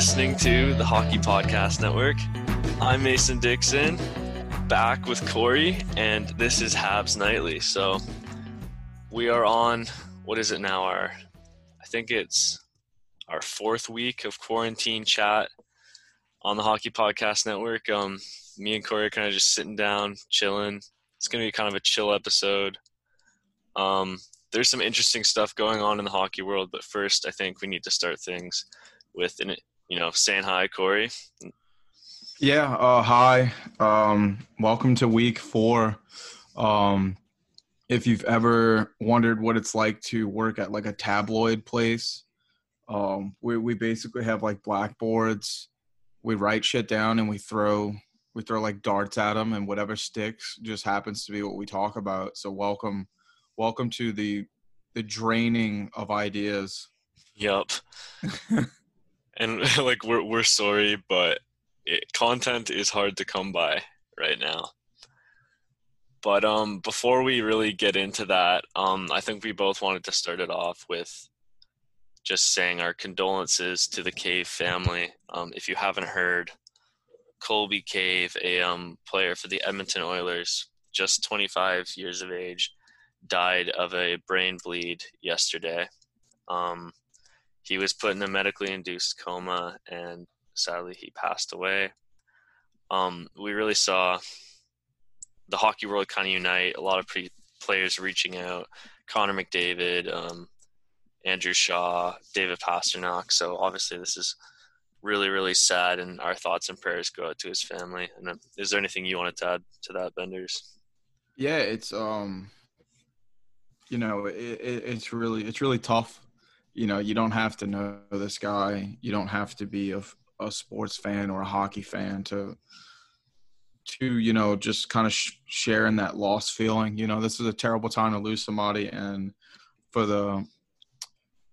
listening to the Hockey Podcast Network. I'm Mason Dixon, back with Corey, and this is Habs Nightly. So we are on, what is it now? Our, I think it's our fourth week of quarantine chat on the Hockey Podcast Network. Um, me and Corey are kind of just sitting down, chilling. It's going to be kind of a chill episode. Um, there's some interesting stuff going on in the hockey world, but first, I think we need to start things with, you know, saying hi, Corey. Yeah, uh, hi. Um, welcome to week four. Um, if you've ever wondered what it's like to work at like a tabloid place, um, we we basically have like blackboards. We write shit down and we throw we throw like darts at them, and whatever sticks just happens to be what we talk about. So welcome, welcome to the the draining of ideas. Yup. and like we're we're sorry, but it, content is hard to come by right now. But um, before we really get into that, um, I think we both wanted to start it off with just saying our condolences to the Cave family. Um, if you haven't heard, Colby Cave, a um, player for the Edmonton Oilers, just 25 years of age, died of a brain bleed yesterday. Um, he was put in a medically induced coma, and sadly, he passed away. Um, we really saw the hockey world kind of unite. A lot of pre- players reaching out. Connor McDavid, um, Andrew Shaw, David Pastrnak. So obviously, this is really, really sad, and our thoughts and prayers go out to his family. And then, is there anything you wanted to add to that, Benders? Yeah, it's um, you know, it, it, it's really it's really tough. You know, you don't have to know this guy. You don't have to be a, a sports fan or a hockey fan to to you know just kind of sh- sharing that loss feeling. You know, this is a terrible time to lose somebody, and for the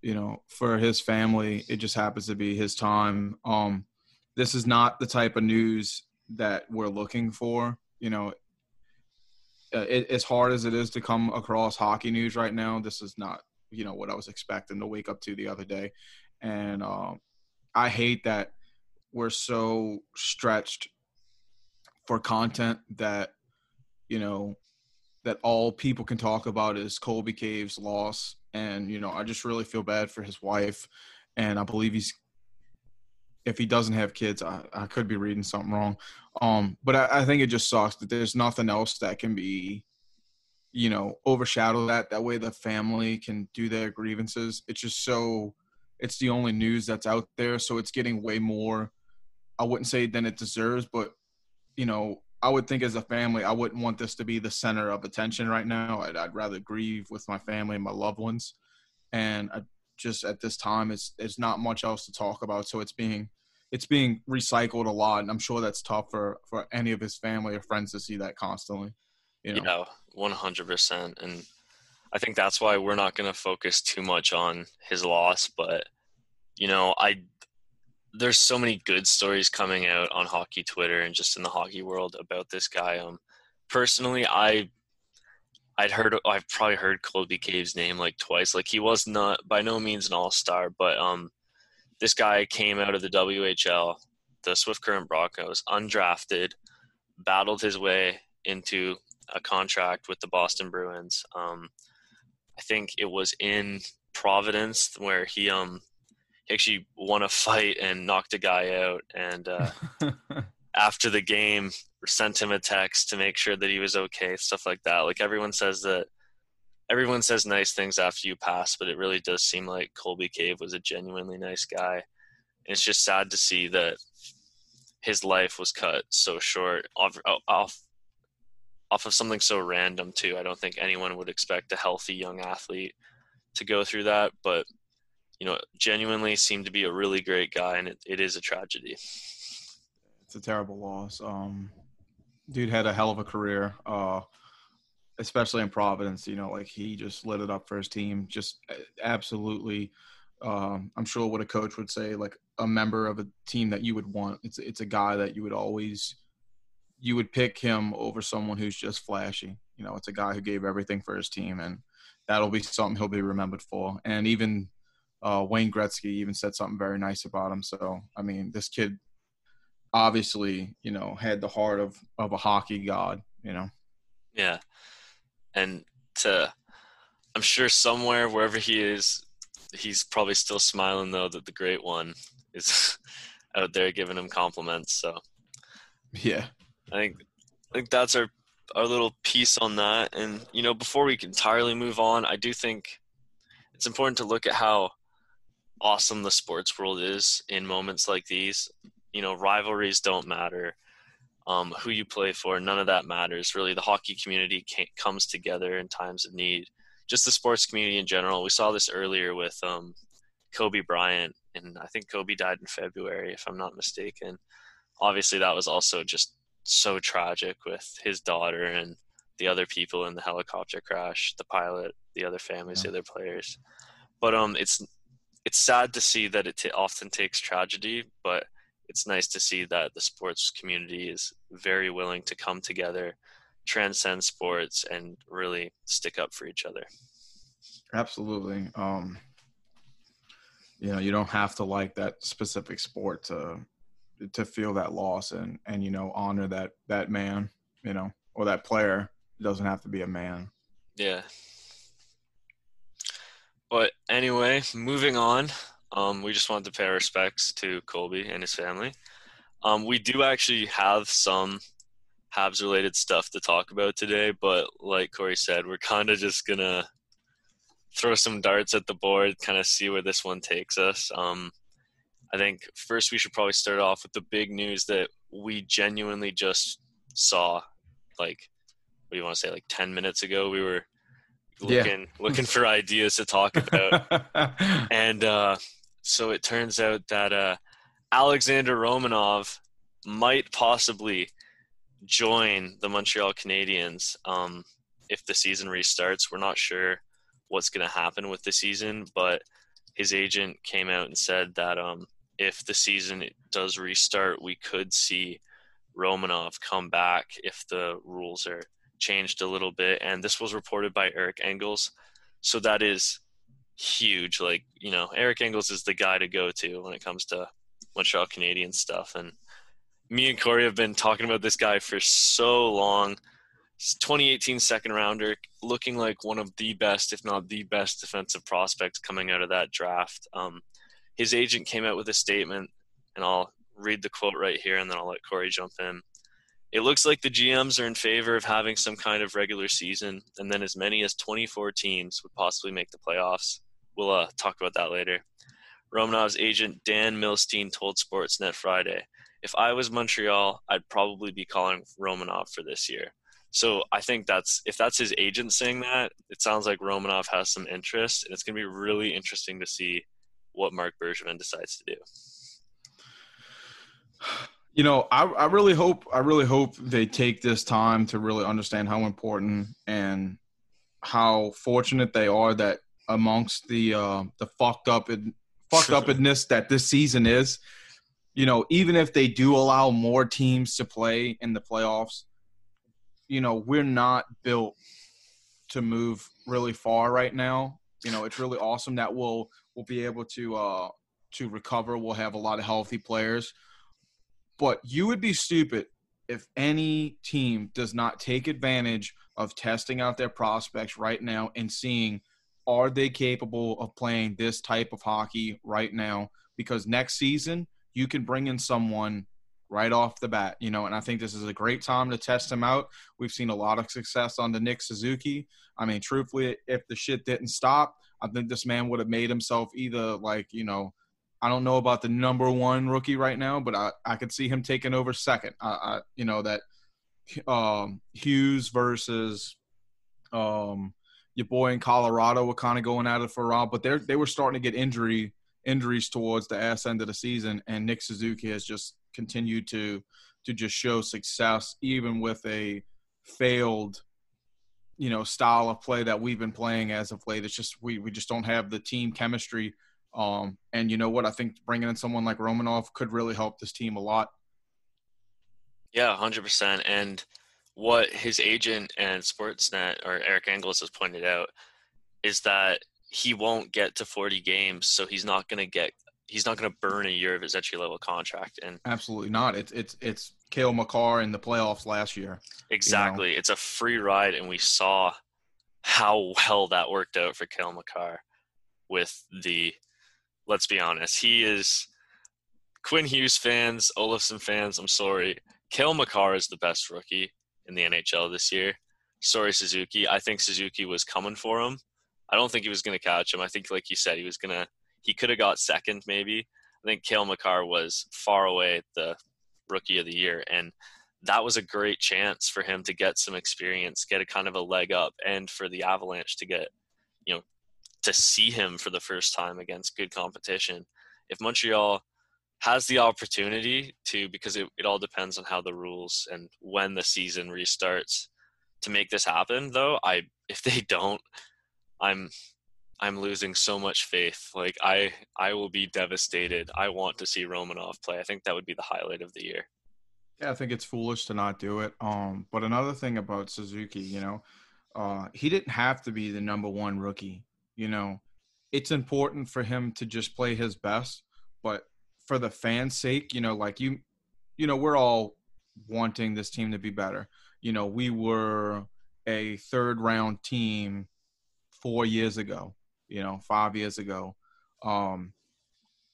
you know for his family, it just happens to be his time. Um, this is not the type of news that we're looking for. You know, uh, it, as hard as it is to come across hockey news right now, this is not you know what I was expecting to wake up to the other day, and um, I hate that we're so stretched for content that you know that all people can talk about is Colby Cave's loss, and you know I just really feel bad for his wife, and I believe he's if he doesn't have kids, I, I could be reading something wrong. Um, but I, I think it just sucks that there's nothing else that can be, you know overshadow that that way the family can do their grievances. It's just so it's the only news that's out there so it's getting way more i wouldn't say than it deserves but you know i would think as a family i wouldn't want this to be the center of attention right now. I'd, I'd rather grieve with my family and my loved ones. And I just at this time it's it's not much else to talk about so it's being it's being recycled a lot and i'm sure that's tough for for any of his family or friends to see that constantly you know, you know 100%. And I think that's why we're not going to focus too much on his loss, but you know, I there's so many good stories coming out on hockey Twitter and just in the hockey world about this guy. Um personally, I I'd heard I've probably heard Colby Cave's name like twice. Like he was not by no means an all-star, but um this guy came out of the WHL, the Swift Current Broncos, undrafted, battled his way into a contract with the Boston Bruins. Um, I think it was in Providence where he um he actually won a fight and knocked a guy out, and uh, after the game sent him a text to make sure that he was okay, stuff like that. Like everyone says that everyone says nice things after you pass, but it really does seem like Colby Cave was a genuinely nice guy. And it's just sad to see that his life was cut so short off off off of something so random too. I don't think anyone would expect a healthy young athlete to go through that, but you know, genuinely seemed to be a really great guy, and it, it is a tragedy. It's a terrible loss. Um, dude had a hell of a career. Uh, especially in Providence, you know, like he just lit it up for his team. Just absolutely, um, I'm sure what a coach would say, like a member of a team that you would want. It's it's a guy that you would always you would pick him over someone who's just flashy. You know, it's a guy who gave everything for his team, and that'll be something he'll be remembered for. And even uh, Wayne Gretzky even said something very nice about him. So I mean, this kid obviously, you know, had the heart of of a hockey god. You know. Yeah, and to, I'm sure somewhere wherever he is, he's probably still smiling though that the great one is out there giving him compliments. So yeah, I think I think that's our our little piece on that. And you know, before we entirely move on, I do think it's important to look at how awesome the sports world is in moments like these. You know, rivalries don't matter. Um, who you play for, none of that matters. Really, the hockey community comes together in times of need. Just the sports community in general. We saw this earlier with um, Kobe Bryant, and I think Kobe died in February, if I'm not mistaken. Obviously, that was also just so tragic with his daughter and the other people in the helicopter crash, the pilot, the other families, yeah. the other players. But um, it's it's sad to see that it t- often takes tragedy, but it's nice to see that the sports community is very willing to come together, transcend sports, and really stick up for each other. Absolutely. Um, you know, you don't have to like that specific sport to to feel that loss and and you know honor that that man, you know, or that player. It doesn't have to be a man. Yeah, but anyway, moving on. Um, we just wanted to pay respects to Colby and his family. Um, we do actually have some Habs related stuff to talk about today, but like Corey said, we're kind of just gonna throw some darts at the board, kind of see where this one takes us. Um, I think first we should probably start off with the big news that we genuinely just saw. Like, what do you want to say? Like ten minutes ago, we were looking yeah. looking for ideas to talk about. and uh, so it turns out that uh, Alexander Romanov might possibly join the Montreal Canadiens um, if the season restarts. We're not sure what's going to happen with the season, but his agent came out and said that um, if the season does restart, we could see Romanov come back if the rules are changed a little bit, and this was reported by Eric Engels. So that is huge. Like you know, Eric Engels is the guy to go to when it comes to Montreal Canadian stuff. And me and Corey have been talking about this guy for so long. 2018 second rounder, looking like one of the best, if not the best, defensive prospects coming out of that draft. Um, his agent came out with a statement, and I'll read the quote right here, and then I'll let Corey jump in. It looks like the GMs are in favor of having some kind of regular season, and then as many as 24 teams would possibly make the playoffs. We'll uh, talk about that later. Romanov's agent Dan Milstein told Sportsnet Friday, "If I was Montreal, I'd probably be calling Romanov for this year." So I think that's if that's his agent saying that, it sounds like Romanov has some interest, and it's going to be really interesting to see what Marc Bergevin decides to do. You know, I, I really hope I really hope they take this time to really understand how important and how fortunate they are that amongst the uh, the fucked up fucked upness that this season is, you know, even if they do allow more teams to play in the playoffs, you know, we're not built to move really far right now. You know, it's really awesome that we'll we'll be able to uh to recover. We'll have a lot of healthy players. But you would be stupid if any team does not take advantage of testing out their prospects right now and seeing are they capable of playing this type of hockey right now because next season you can bring in someone right off the bat you know and i think this is a great time to test him out we've seen a lot of success on the nick suzuki i mean truthfully if the shit didn't stop i think this man would have made himself either like you know I don't know about the number one rookie right now, but I, I could see him taking over second. I, I you know that um, Hughes versus um, your boy in Colorado were kind of going at it for a while, but they they were starting to get injury injuries towards the ass end of the season, and Nick Suzuki has just continued to to just show success even with a failed you know style of play that we've been playing as of late. It's just we we just don't have the team chemistry um, and you know what? I think bringing in someone like Romanov could really help this team a lot. Yeah, hundred percent. And what his agent and Sportsnet or Eric Engels has pointed out is that he won't get to 40 games, so he's not going to get he's not going to burn a year of his entry level contract. And absolutely not. It's it's it's Cale Makar in the playoffs last year. Exactly. You know? It's a free ride, and we saw how well that worked out for Cale Makar with the. Let's be honest, he is Quinn Hughes fans, Olofsson fans. I'm sorry, Cale Makar is the best rookie in the NHL this year. Sorry, Suzuki. I think Suzuki was coming for him. I don't think he was going to catch him. I think, like you said, he was going to. He could have got second, maybe. I think Cale Makar was far away the rookie of the year, and that was a great chance for him to get some experience, get a kind of a leg up, and for the Avalanche to get, you know, to see him for the first time against good competition. If Montreal has the opportunity to, because it, it all depends on how the rules and when the season restarts, to make this happen, though, I if they don't, I'm I'm losing so much faith. Like I I will be devastated. I want to see Romanov play. I think that would be the highlight of the year. Yeah, I think it's foolish to not do it. Um, but another thing about Suzuki, you know, uh, he didn't have to be the number one rookie. You know, it's important for him to just play his best, but for the fans' sake, you know, like you, you know, we're all wanting this team to be better. You know, we were a third round team four years ago, you know, five years ago. Um,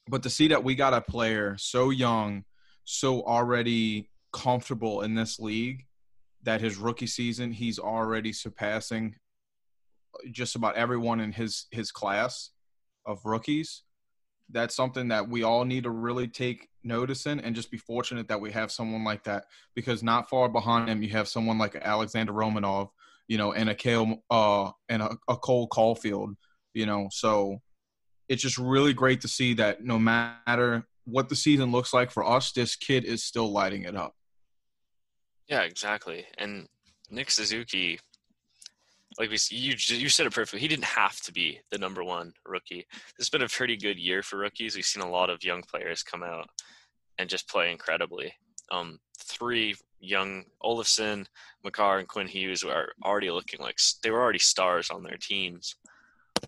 but to see that we got a player so young, so already comfortable in this league, that his rookie season he's already surpassing just about everyone in his his class of rookies. That's something that we all need to really take notice in and just be fortunate that we have someone like that because not far behind him you have someone like Alexander Romanov you know, and a Kale uh and a, a Cole Caufield, you know. So it's just really great to see that no matter what the season looks like for us, this kid is still lighting it up. Yeah, exactly. And Nick Suzuki, like we you you said it perfectly. He didn't have to be the number one rookie. This has been a pretty good year for rookies. We've seen a lot of young players come out and just play incredibly. Um, three young Olofsson, Makar, and Quinn Hughes are already looking like they were already stars on their teams.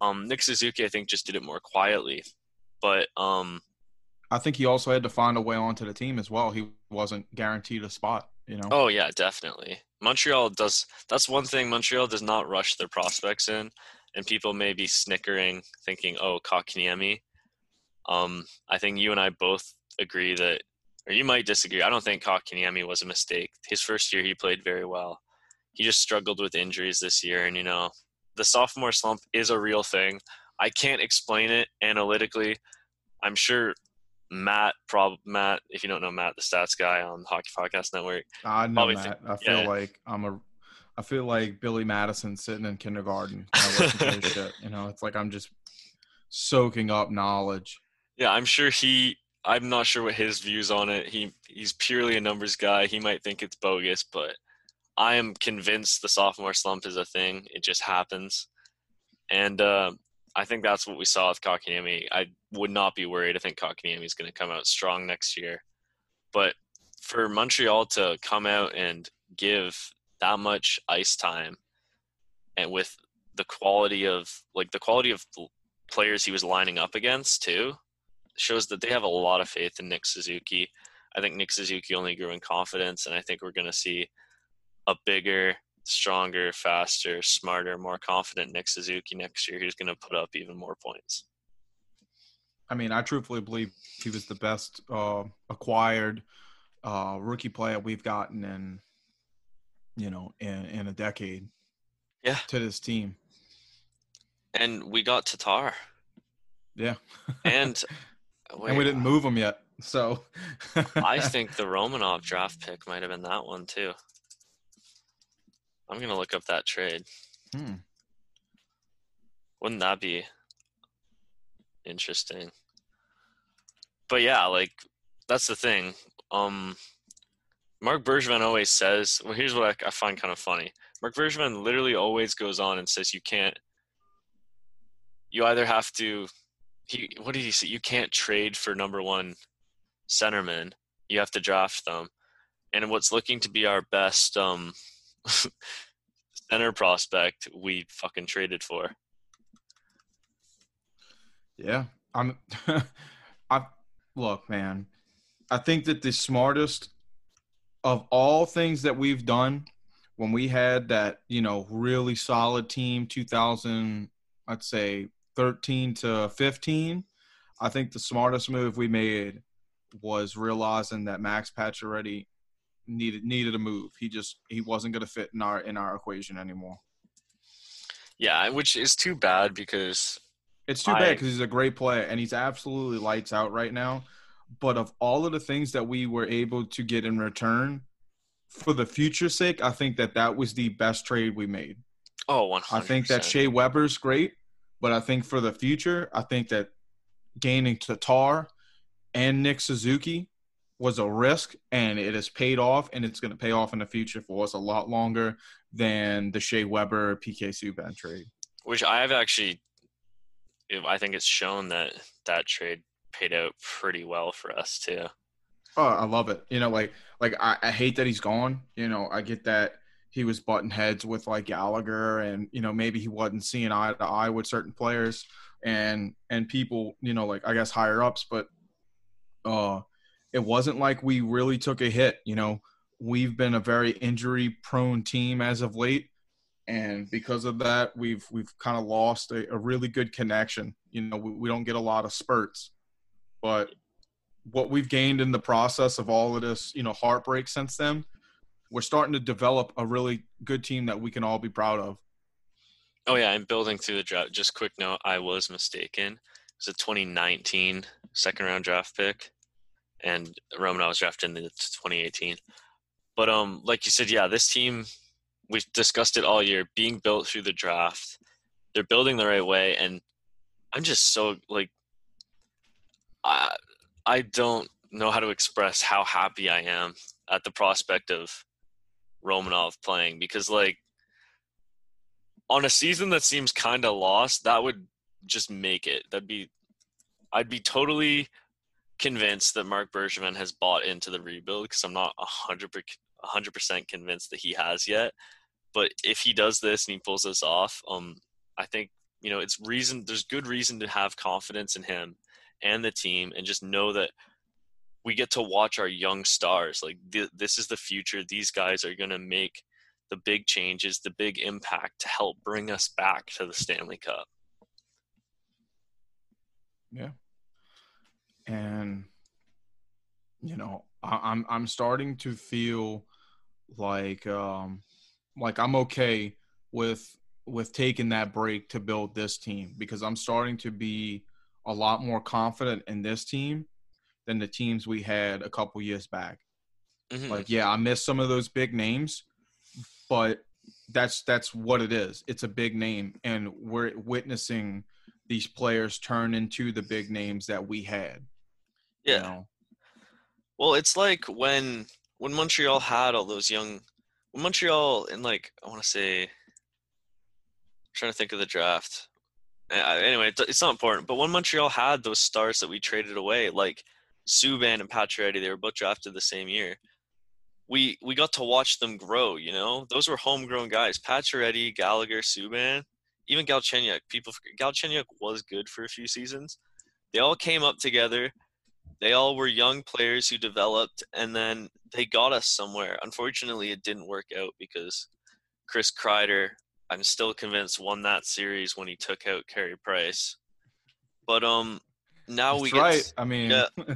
Um, Nick Suzuki, I think, just did it more quietly, but um, I think he also had to find a way onto the team as well. He wasn't guaranteed a spot, you know. Oh yeah, definitely. Montreal does. That's one thing. Montreal does not rush their prospects in, and people may be snickering, thinking, "Oh, Kotkaniemi." Um, I think you and I both agree that or you might disagree. I don't think Kotkaniemi was a mistake. His first year, he played very well. He just struggled with injuries this year, and you know, the sophomore slump is a real thing. I can't explain it analytically. I'm sure Matt, prob Matt, if you don't know Matt, the stats guy on Hockey Podcast Network. I know Matt. I feel yeah. like I'm a, I feel like Billy Madison sitting in kindergarten. shit. You know, it's like I'm just soaking up knowledge. Yeah, I'm sure he I'm not sure what his views on it. He he's purely a numbers guy. He might think it's bogus, but I am convinced the sophomore slump is a thing. It just happens, and uh, I think that's what we saw with Kotkaniemi. I would not be worried. I think Kotkaniemi is going to come out strong next year, but for Montreal to come out and give that much ice time, and with the quality of like the quality of players he was lining up against too shows that they have a lot of faith in Nick Suzuki. I think Nick Suzuki only grew in confidence, and I think we're going to see a bigger, stronger, faster, smarter, more confident Nick Suzuki next year who's going to put up even more points. I mean, I truthfully believe he was the best uh, acquired uh, rookie player we've gotten in, you know, in, in a decade. Yeah. To this team. And we got Tatar. Yeah. and Wait, and we didn't move him yet. So I think the Romanov draft pick might have been that one too. I'm gonna look up that trade. Hmm. Wouldn't that be interesting? But yeah, like that's the thing. Um, Marc Bergevin always says, well, here's what I, I find kind of funny. Marc Bergevin literally always goes on and says you can't. You either have to he what did he say? You can't trade for number one centerman. You have to draft them. And what's looking to be our best um, center prospect, we fucking traded for. Yeah, I'm. I look, man. I think that the smartest of all things that we've done when we had that, you know, really solid team 2000, I'd say 13 to 15, I think the smartest move we made was realizing that Max Pacioretty needed needed a move. He just he wasn't going to fit in our in our equation anymore. Yeah, which is too bad because it's too I, bad because he's a great player and he's absolutely lights out right now. But of all of the things that we were able to get in return, for the future sake, I think that that was the best trade we made. Oh, 100%. I think that Shea Weber's great, but I think for the future, I think that gaining Tatar and Nick Suzuki was a risk, and it has paid off, and it's going to pay off in the future for us a lot longer than the Shea Weber PK Subban trade. Which I have actually, I think it's shown that that trade paid out pretty well for us too. Oh, I love it. You know, like like I, I hate that he's gone. You know, I get that he was button heads with like Gallagher, and you know maybe he wasn't seeing eye to eye with certain players and and people. You know, like I guess higher ups, but uh, it wasn't like we really took a hit. You know, we've been a very injury prone team as of late, and because of that, we've we've kind of lost a, a really good connection. You know, we, we don't get a lot of spurts, but what we've gained in the process of all of this, you know, heartbreak since then, we're starting to develop a really good team that we can all be proud of. Oh yeah, I'm building through the draft. Just quick note, I was mistaken. It's a 2019 second round draft pick, and Romanov was drafted in the 2018. But um, like you said, yeah, this team we've discussed it all year, being built through the draft. They're building the right way, and I'm just so like, I I don't know how to express how happy I am at the prospect of Romanov playing because like on a season that seems kind of lost, that would just make it. That'd be I'd be totally convinced that Marc Bergevin has bought into the rebuild because I'm not 100 percent convinced that he has yet. But if he does this and he pulls this off, um, I think you know it's reason. There's good reason to have confidence in him and the team and just know that we get to watch our young stars like th- this is the future these guys are going to make the big changes the big impact to help bring us back to the stanley cup yeah and you know I- i'm i'm starting to feel like um like i'm okay with with taking that break to build this team because i'm starting to be a lot more confident in this team than the teams we had a couple years back. Mm-hmm. Like, yeah, I missed some of those big names, but that's that's what it is. It's a big name, and we're witnessing these players turn into the big names that we had. Yeah. You know? Well, it's like when when Montreal had all those young when Montreal in like I want to say I'm trying to think of the draft anyway, it's not important. But when Montreal had those stars that we traded away, like Subban and Pacioretty, they were both drafted the same year. We we got to watch them grow. You know, those were homegrown guys. Pacioretty, Gallagher, Subban, even Galchenyuk. People, Galchenyuk was good for a few seasons. They all came up together. They all were young players who developed, and then they got us somewhere. Unfortunately, it didn't work out because Chris Kreider I'm still convinced won that series when he took out Carey Price. But um, now That's we get right. To, I mean, yeah,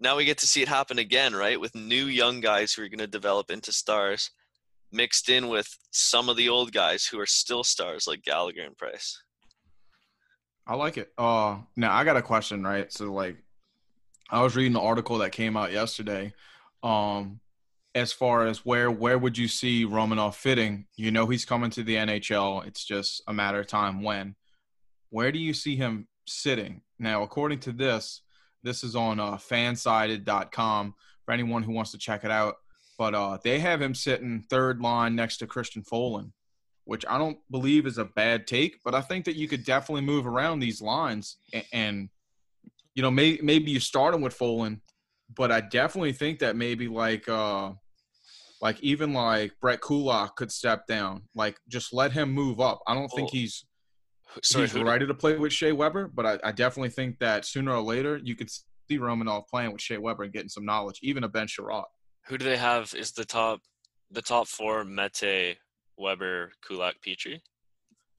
now we get to see it happen again, right? With new young guys who are going to develop into stars, mixed in with some of the old guys who are still stars like Gallagher and Price. I like it. Uh, now I got a question, right? So like, I was reading the article that came out yesterday. Um, as far as where where would you see Romanov fitting? You know he's coming to the NHL. It's just a matter of time when. Where do you see him sitting? Now, according to this, this is on uh, fansided.com for anyone who wants to check it out. But uh, they have him sitting third line next to Christian Folin, which I don't believe is a bad take, but I think that you could definitely move around these lines and, and you know, may, maybe you start him with Folin, but I definitely think that maybe like uh, like even like Brett Kulak could step down. Like just let him move up. I don't think he's Sorry, he's ready to play with Shea Weber, but I, I definitely think that sooner or later you could see Romanov playing with Shea Weber and getting some knowledge, even a Ben Chiarot. who do they have? Is the top the top four Mete, Weber, Kulak, Petry?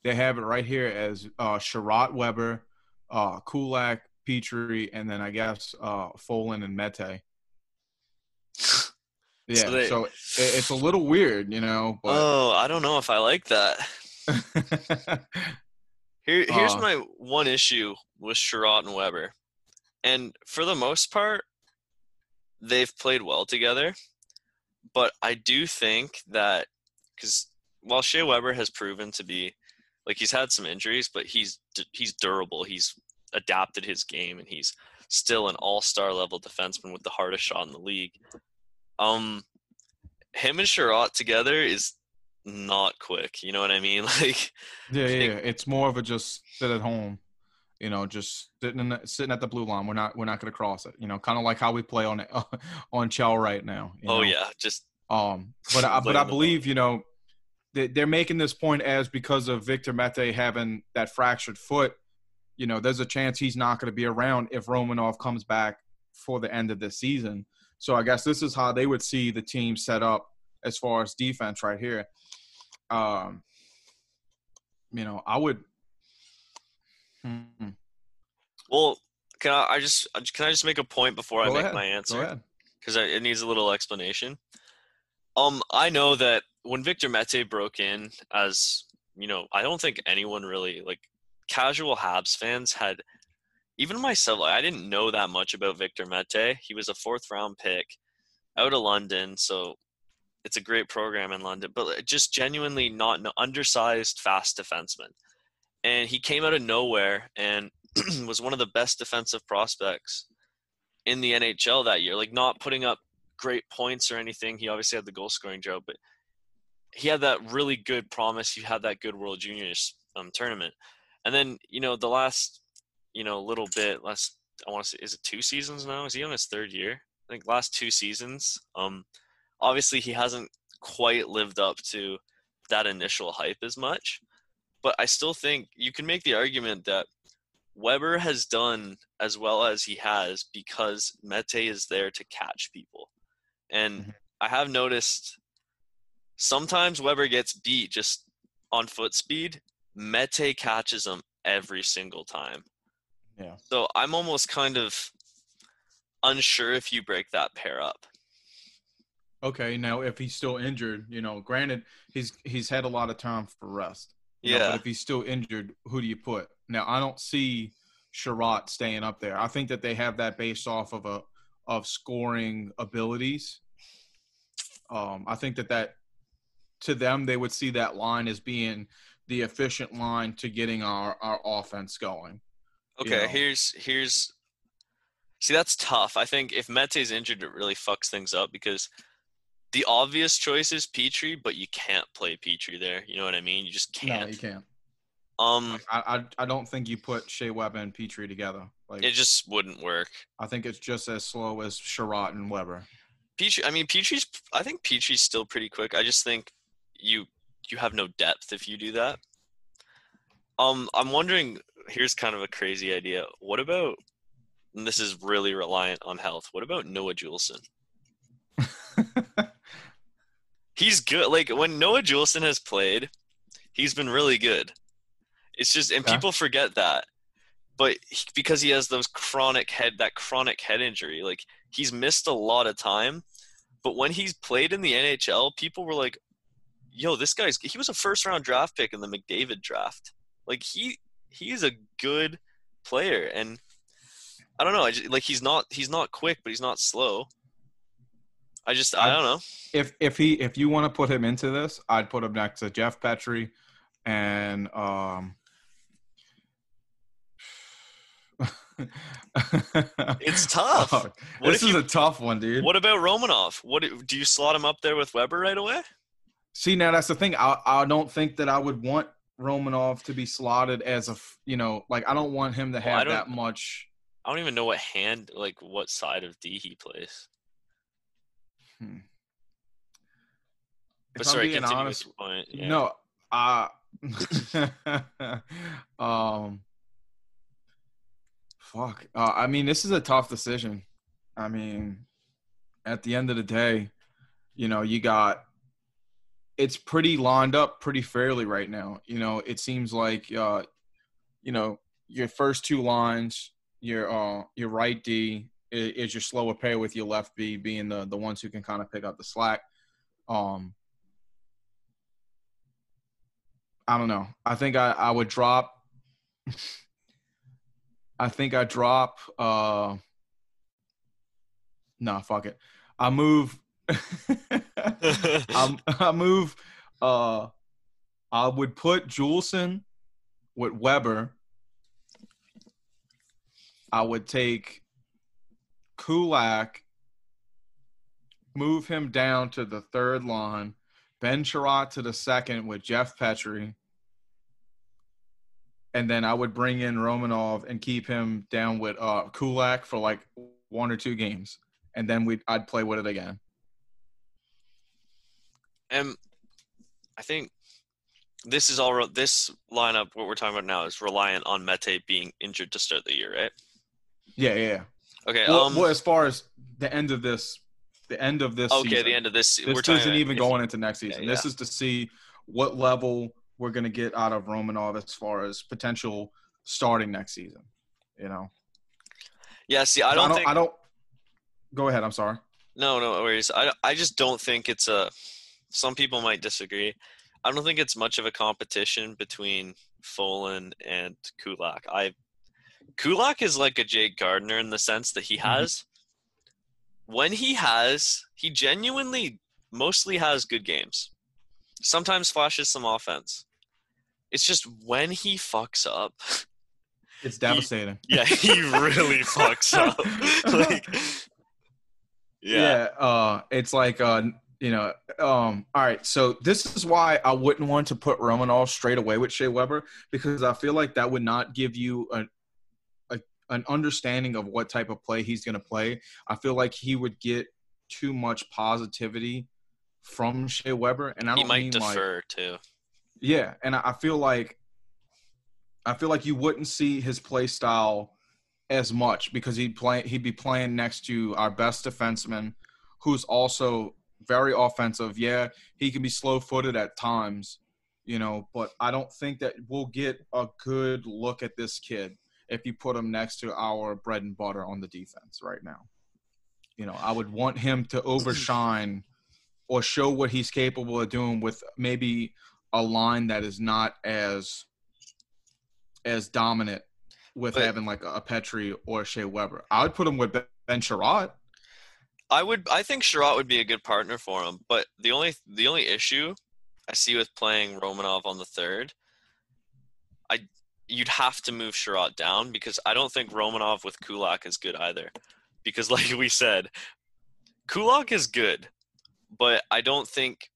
They have it right here as uh, Chiarot Weber, uh, Kulak, Petry, and then I guess uh, Folin and Mete. Yeah, so, they- it, it's a little weird, you know. But Oh, I don't know if I like that. Here, here's Uh. my one issue with Chiarot and Weber, and for the most part, they've played well together. But I do think that because while Shea Weber has proven to be like he's had some injuries, but he's he's durable. He's adapted his game, and he's still an all-star level defenseman with the hardest shot in the league. Um, him and Chiarot together is not quick. You know what I mean? Like. yeah, yeah, it's more of a just sit at home, you know, just sitting in the, sitting at the blue line. We're not we're not going to cross it, you know, kind of like how we play on on Chell right now. Oh know? yeah, just Um, but I, but I believe you know they, they're making this point as because of Victor Mete having that fractured foot. You know, there's a chance he's not going to be around if Romanov comes back for the end of the season. So I guess this is how they would see the team set up as far as defense right here. Um, you know, I would. Hmm. well. Can I, I just can I just make a point before I Go make my answer because it needs a little explanation. Um, I know that when Victor Mete broke in as you know, I don't think anyone really like casual Habs fans had even myself. I didn't know that much about Victor Mete. He was a fourth round pick out of London, so it's a great program in London, but just genuinely not an undersized, fast defenseman. And he came out of nowhere and was one of the best defensive prospects in the NHL that year. Like not putting up great points or anything. He obviously had the goal scoring job, but he had that really good promise. He had that good World Juniors um, tournament, and then you know the last you know little bit last. I want to say is it two seasons now? Is he on his third year? I think last two seasons. Um, obviously he hasn't quite lived up to that initial hype as much, but I still think you can make the argument that Weber has done as well as he has because Mete is there to catch people. And Mhm. I have noticed sometimes Weber gets beat just on foot speed. Mete catches them every single time. Yeah. So I'm almost kind of unsure if you break that pair up. Okay, now if he's still injured, you know, granted he's he's had a lot of time for rest. you know, Yeah. but if he's still injured, who do you put? Now I don't see Chiarot staying up there. I think that they have that based off of a of scoring abilities. Um, I think that that to them they would see that line as being the efficient line to getting our our offense going. you Okay, know. here's here's see that's tough. I think if Mete's injured, it really fucks things up because the obvious choice is Petry, but you can't play Petry there. You know what I mean? You just can't. No, you can't. Um, I, I I don't think you put Shea Weber and Petry together. Like it just wouldn't work. I think it's just as slow as Chiarot and Weber. Petry, I mean Petry's. I think Petry's still pretty quick. I just think you you have no depth if you do that. Um, I'm wondering. Here's kind of a crazy idea. What about? And this is really reliant on health. What about Noah Juulsen? He's good. Like when Noah Juulsen has played, he's been really good. It's just, and Yeah. people forget that. But he, because he has those chronic head, that chronic head injury, like he's missed a lot of time. But when he's played in the NHL, people were like, "Yo, this guy's he was a first round draft pick in the McDavid draft. Like he he's a good player." And I don't know, I just, like he's not he's not quick, but he's not slow. I just I don't know. if if he if you want to put him into this, I'd put him next to Jeff Petry and um It's tough. Oh, this is you- a tough one, dude. What about Romanov? What do you slot him up there with Weber right away? See, now that's the thing. I I don't think that I would want Romanov to be slotted as a you know like I don't want him to have don't- that much. I don't even know what hand, like what side of D he plays. Hmm. But If I'm sorry, being continue honest, point. Yeah. No, uh um, fuck. Uh, I mean, this is a tough decision. I mean, at the end of the day, you know, you got it's pretty lined up pretty fairly right now. You know, it seems like uh, you know, your first two lines, your uh your right D is, your slower pair with your left B being the the ones who can kind of pick up the slack. Um I don't know. I think I, I would drop I think I drop uh nah fuck it. I move I, move uh I would put Juulsen with Weber. I would take Kulak, move him down to the third line, Ben Chiarot to the second with Jeff Petry. And then I would bring in Romanov and keep him down with uh, Kulak for like one or two games. And then we I'd play with it again. And I think this is all this lineup. What we're talking about now is reliant on Mete being injured to start the year, right? Yeah, yeah. Okay. Well, um, well, as far as the end of this, the end of this. okay, season, the end of this. This we're isn't even going into next season. Yeah, This is to see what level we're going to get out of Romanov as far as potential starting next season. You know, Yeah. See, I don't, think. I don't. Go ahead. I'm sorry. No, no worries. I, I just don't think it's a. Some people might disagree. I don't think it's much of a competition between Folin and Kulak. I Kulak is like a Jake Gardiner in the sense that he has when he has he genuinely mostly has good games. Sometimes flashes some offense. It's just when he fucks up. It's devastating. Yeah, he really fucks up. like yeah. uh it's like uh you know um all right so this is why i wouldn't want to put romanov straight away with shea weber because i feel like that would not give you a, a an understanding of what type of play he's going to play i feel like he would get too much positivity from shea weber and i don't might mean like defer too. yeah, and I I feel like I feel like you wouldn't see his play style as much because he'd play he'd be playing next to our best defenseman, who's also very offensive. Yeah, he can be slow footed at times, you know, but I don't think that we'll get a good look at this kid if you put him next to our bread and butter on the defense right now. You know, I would want him to overshine or show what he's capable of doing with maybe a line that is not as as dominant with But- having like a Petry or a Shea Weber. I would put him with Ben Chiarot. I would. I think Chiarot would be a good partner for him. But the only the only issue I see with playing Romanov on the third, I you'd have to move Chiarot down because I don't think Romanov with Kulak is good either. Because like we said, Kulak is good, but I don't think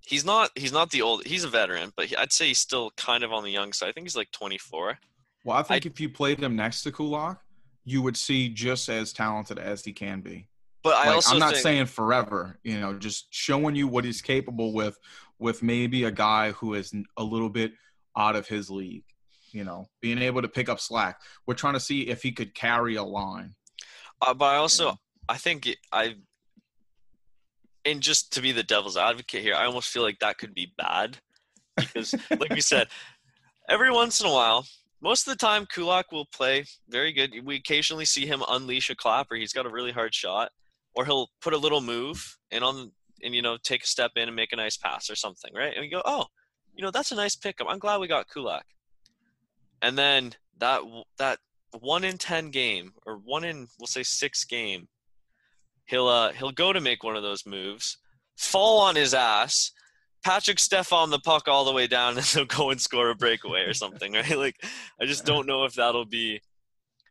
he's not. He's not the old. He's a veteran, but he, I'd say he's still kind of on the young side. I think he's like 24. Well, I think if you played him next to Kulak, you would see just as talented as he can be. But I Like, also I'm not think, saying forever, you know, just showing you what he's capable with with maybe a guy who is a little bit out of his league, you know, being able to pick up slack. We're trying to see if he could carry a line. Uh, but I also. I think I, and just to be the devil's advocate here, I almost feel like that could be bad because, like we said, every once in a while, most of the time, Kulak will play very good. We occasionally see him unleash a clapper. He's got a really hard shot, or he'll put a little move and on and you know take a step in and make a nice pass or something, right? And we go, oh, you know that's a nice pickup. I'm glad we got Kulak. And then that that one in ten game or one in we'll say six game, he'll uh he'll go to make one of those moves, fall on his ass, Patrik Stefan the puck all the way down, and they'll go and score a breakaway or something, right? Like I just don't know if that'll be.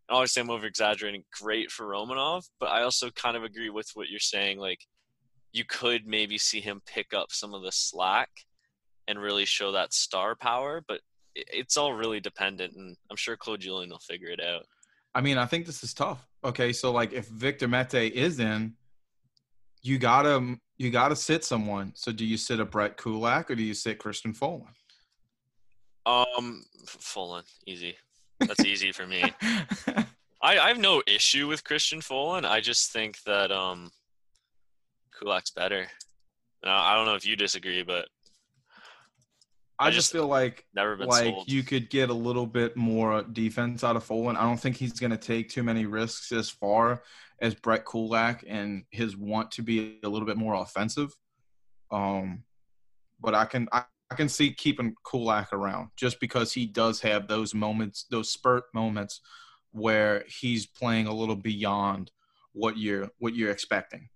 Obviously, I'm over exaggerating. Great for Romanov, but I also kind of agree with what you're saying. Like, you could maybe see him pick up some of the slack and really show that star power, but it's all really dependent, and I'm sure Claude Julien will figure it out. I mean, I think this is tough. Okay, so like if Victor Mete is in, you gotta you gotta sit someone. So do you sit a Brett Kulak or do you sit Christian Folin? Um, Folin, easy. That's easy for me. I, I have no issue with Christian Folin. I just think that um, Kulak's better. Now, I don't know if you disagree, but I, just feel like never been like sold. you could get a little bit more defense out of Folin. I don't think he's going to take too many risks as far as Brett Kulak and his want to be a little bit more offensive. Um, but I can I, I can see keeping Kulak around just because he does have those moments, those spurt moments where he's playing a little beyond what you're what you're expecting.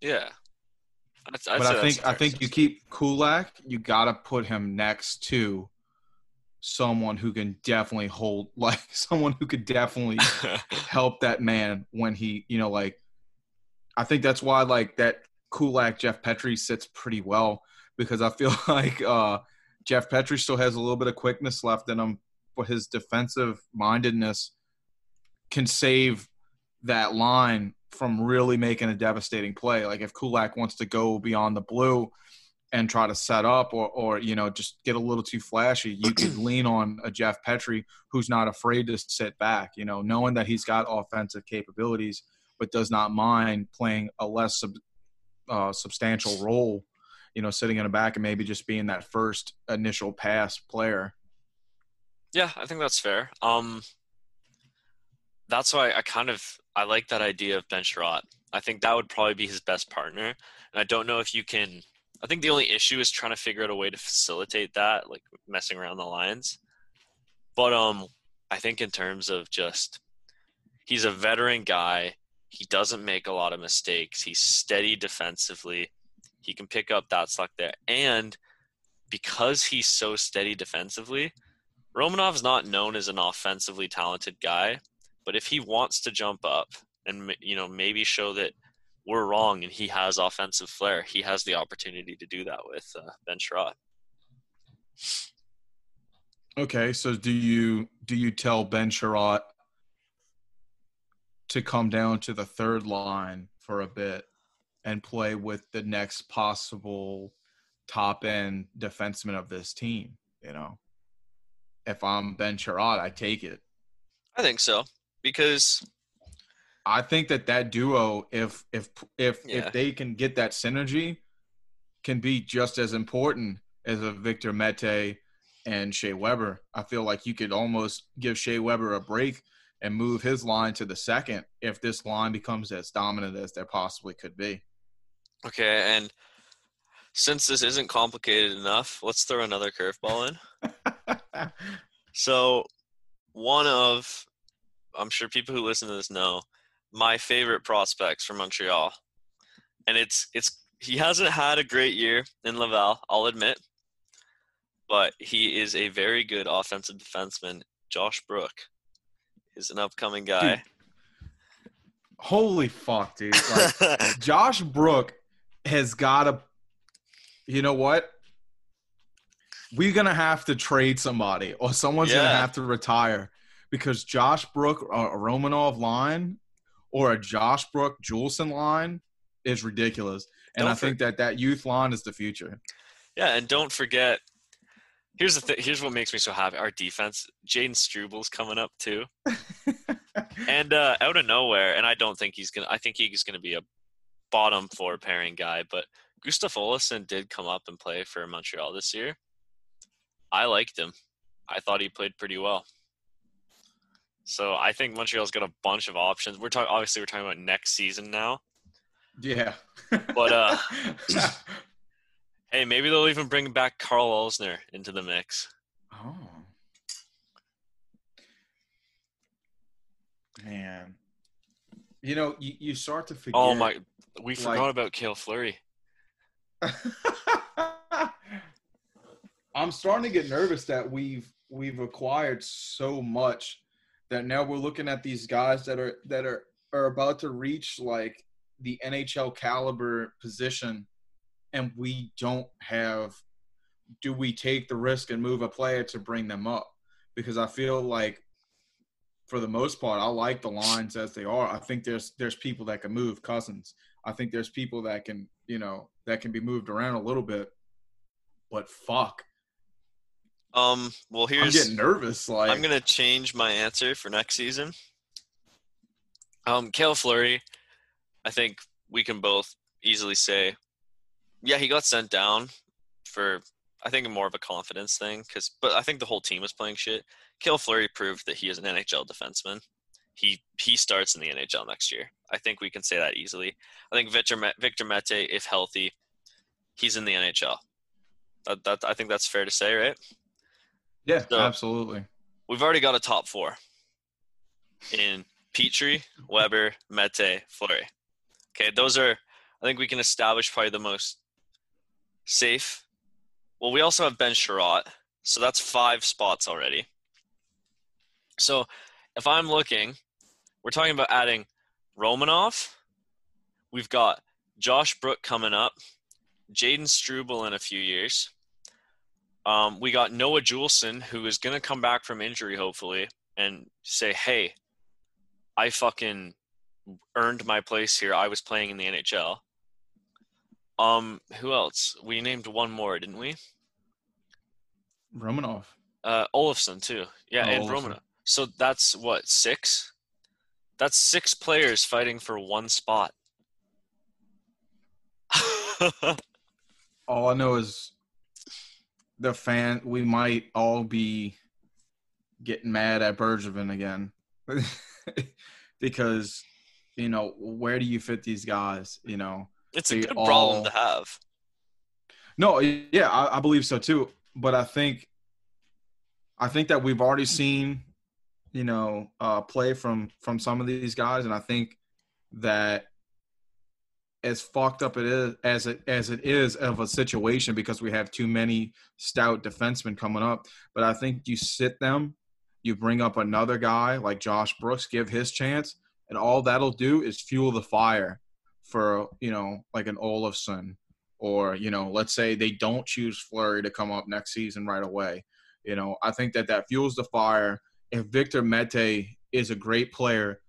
yeah. I'd but I think I think you keep Kulak, you gotta put him next to someone who can definitely hold like someone who could definitely help that man when he you know like I think that's why like that Kulak Jeff Petry sits pretty well because I feel like uh Jeff Petry still has a little bit of quickness left in him, but his defensive mindedness can save that line from really making a devastating play. Like if Kulak wants to go beyond the blue and try to set up or, or you know, just get a little too flashy, you could lean on a Jeff Petry who's not afraid to sit back, you know, knowing that he's got offensive capabilities, but does not mind playing a less sub, uh, substantial role, you know, sitting in the back and maybe just being that first initial pass player. Yeah, I think that's fair. Um, that's why I kind of I like that idea of Ben Chiarot. I think that would probably be his best partner, and I don't know if you can. I think the only issue is trying to figure out a way to facilitate that, like messing around the lines. But um, I think in terms of just, he's a veteran guy. He doesn't make a lot of mistakes. He's steady defensively. He can pick up that slack there, and because he's so steady defensively, Romanov's not known as an offensively talented guy, but if he wants to jump up and you know maybe show that we're wrong and he has offensive flair, he has the opportunity to do that with uh, Ben Chiarot. Okay, so do you do you tell Ben Chiarot to come down to the third line for a bit and play with the next possible top end defenseman of this team? You know, if I'm Ben Chiarot, I take it. I think so because I think that that duo, if if if Yeah. if they can get that synergy, can be just as important as a Victor Mete and Shea Weber. I feel like you could almost give Shea Weber a break and move his line to the second if this line becomes as dominant as there possibly could be. Okay, and since this isn't complicated enough, let's throw another curveball in. So, one of, I'm sure people who listen to this know, my favorite prospects from Montreal, and it's it's he hasn't had a great year in Laval, I'll admit, but he is a very good offensive defenseman. Josh Brook is an upcoming guy. Holy fuck, dude! Like, Josh Brook has got to. You know what? We're gonna have to trade somebody, or someone's gonna have to retire because Josh Brook, a a Romanov line, or a Josh Brook Juulsen line is ridiculous. And Don't I think that that youth line is the future. Yeah, and don't forget. Here's the th- here's what makes me so happy. Our defense, Jayden Struble's coming up too, and uh, out of nowhere. And I don't think he's gonna. I think he's gonna be a bottom four pairing guy. But Gustav Olofsson did come up and play for Montreal this year. I liked him. I thought he played pretty well. So I think Montreal's got a bunch of options. We're talking obviously we're talking about next season now. yeah. But, uh, Hey, maybe they'll even bring back Karl Alzner into the mix. oh. Man. You know, you, you start to forget. Oh my, we like- forgot about Cale Fleury. I'm starting to get nervous that we've we've acquired so much that now we're looking at these guys that are that are are about to reach like the NHL caliber position and we don't have do we take the risk and move a player to bring them up because I feel like for the most part I like the lines as they are. I think there's there's people that can move cousins. I think there's people that can, you know, that can be moved around a little bit. But fuck, Um. Well, here's I'm getting nervous. Like I'm gonna change my answer for next season. Um, Cale Fleury, I think we can both easily say, yeah, he got sent down for I think more of a confidence thing, because but I think the whole team was playing shit. Cale Fleury proved that he is an NHL defenseman. He he starts in the NHL next year. I think we can say that easily. I think Victor Victor Mete, if healthy, he's in the NHL. That, that I think that's fair to say, right? yeah, so- absolutely. we've already got a top four in Petry, Weber, Mete, Fleury. Okay, those are I think we can establish probably the most safe. Well, we also have Ben Chiarot, so that's five spots already. So if I'm looking, we're talking about adding Romanov. We've got Josh Brook coming up, Jayden Struble in a few years. Um, we got Noah Juulsen, who is going to come back from injury, hopefully, and say, hey, I fucking earned my place here. I was playing in the NHL. Um, who else? We named one more, didn't we? Romanov. Uh, Olofsson too. Yeah, Oh, and. Romana. So that's what six. That's six players fighting for one spot. All I know is the fan. We might all be getting mad at Bergevin again because you know where do you fit these guys? You know, it's a good problem to have. No, yeah, I, I believe so too. But I think, I think that we've already seen, you know, uh, play from from some of these guys, and I think that as fucked up it is as it as it is of a situation because we have too many stout defensemen coming up. But I think you sit them, you bring up another guy like Josh Brooks, give his chance, and all that'll do is fuel the fire for you know like an Olofsson or you know let's say they don't choose Fleury to come up next season right away. You know I think that that fuels the fire. If Victor Mete is a great player,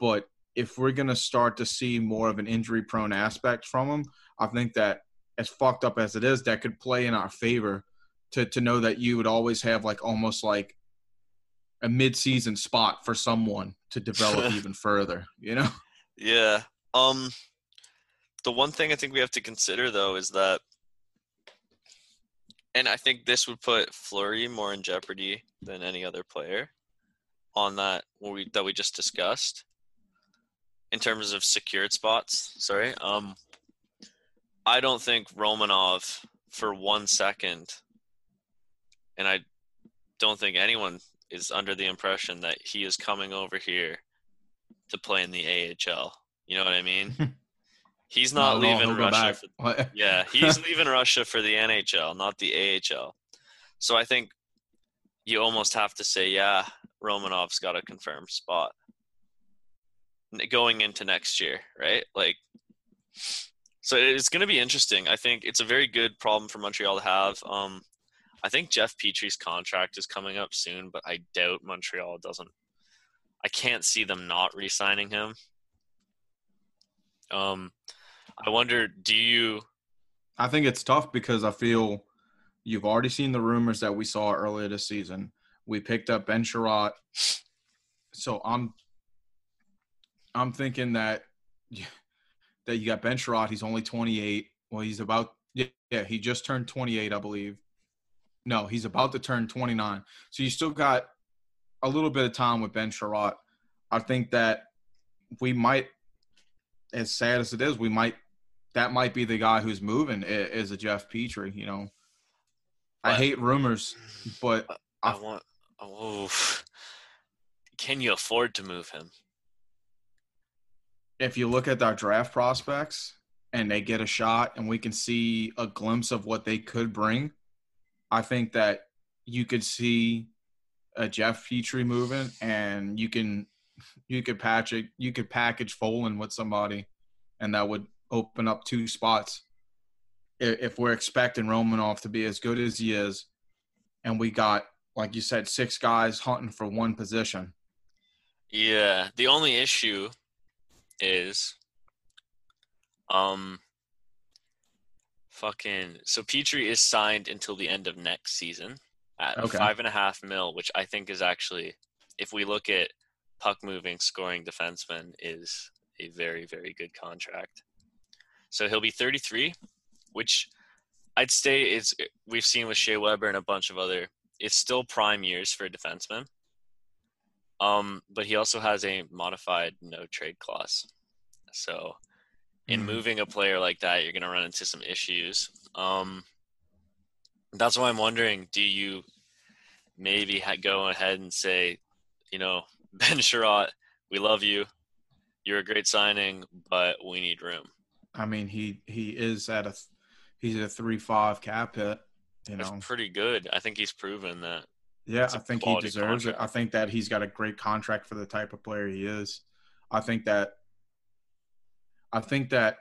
but if we're gonna start to see more of an injury-prone aspect from him, I think that as fucked up as it is, that could play in our favor to to know that you would always have like almost like a mid-season spot for someone to develop even further. You know. Yeah. Um the one thing I think we have to consider though is that and I think this would put Fleury more in jeopardy than any other player on that we that we just discussed in terms of secured spots. Sorry. Um I don't think Romanov for one second and I don't think anyone is under the impression that he is coming over here to play in the AHL. You know what I mean? He's not all. leaving He'll Russia. For, yeah, he's leaving Russia for the NHL, not the AHL. So I think you almost have to say, yeah, Romanov's got a confirmed spot going into next year, right? Like, so it's going to be interesting. I think it's a very good problem for Montreal to have. Um, I think Jeff Petry's contract is coming up soon, but I doubt Montreal doesn't. I can't see them not re-signing him. Um, I wonder, do you? I think it's tough because I feel you've already seen the rumors that we saw earlier this season. We picked up Ben Chiarot, so I'm I'm thinking that that you got Ben Chiarot. He's only 28. Well, he's about yeah, yeah he just turned 28, I believe. No, he's about to turn 29. So you still got a little bit of time with Ben Chiarot. I think that we might, as sad as it is, we might that might be the guy who's moving is a Jeff Petry. You know, I hate rumors, but I I- want. Oh, can you afford to move him? if you look at our draft prospects and they get a shot and we can see a glimpse of what they could bring, I think that you could see a Jeff Petry moving and you can you could patch it you could package Folin with somebody and that would open up two spots. If we're expecting Romanov to be as good as he is, and we got, like you said, six guys hunting for one position. Yeah. The only issue is, um, fucking. So Petry is signed until the end of next season at Okay. five and a half mil, which I think is actually, if we look at puck moving, scoring defenseman, is a very, very good contract. So he'll be 33, which I'd say is we've seen with Shea Weber and a bunch of other. It's still prime years for a defenseman. Um, but he also has a modified no trade clause. So in Mhm. moving a player like that, you're going to run into some issues. Um, that's why I'm wondering: Do you maybe ha- go ahead and say, you know, Ben Chiarot, we love you, you're a great signing, but we need room. I mean, he he is at a he's at a three five cap hit. You That's know, pretty good. I think he's proven that. yeah, I think he deserves it. I think that he's got a great contract for the type of player he is. I think that I think that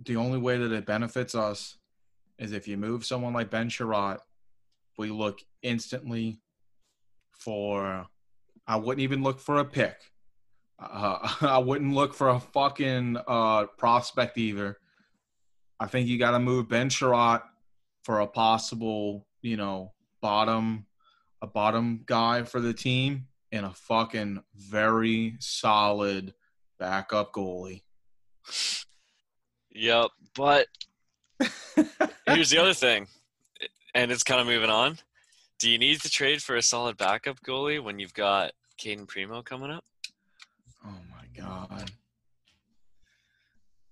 the only way that it benefits us is if you move someone like Ben Chiarot, we look instantly for. I wouldn't even look for a pick. Uh, I wouldn't look for a fucking uh, prospect either. I think you got to move Ben Chiarot for a possible, you know, bottom, a bottom guy for the team and a fucking very solid backup goalie. Yep, but here's the other thing, and it's kind of moving on. Do you need to trade for a solid backup goalie when you've got Cayden Primeau coming up? God.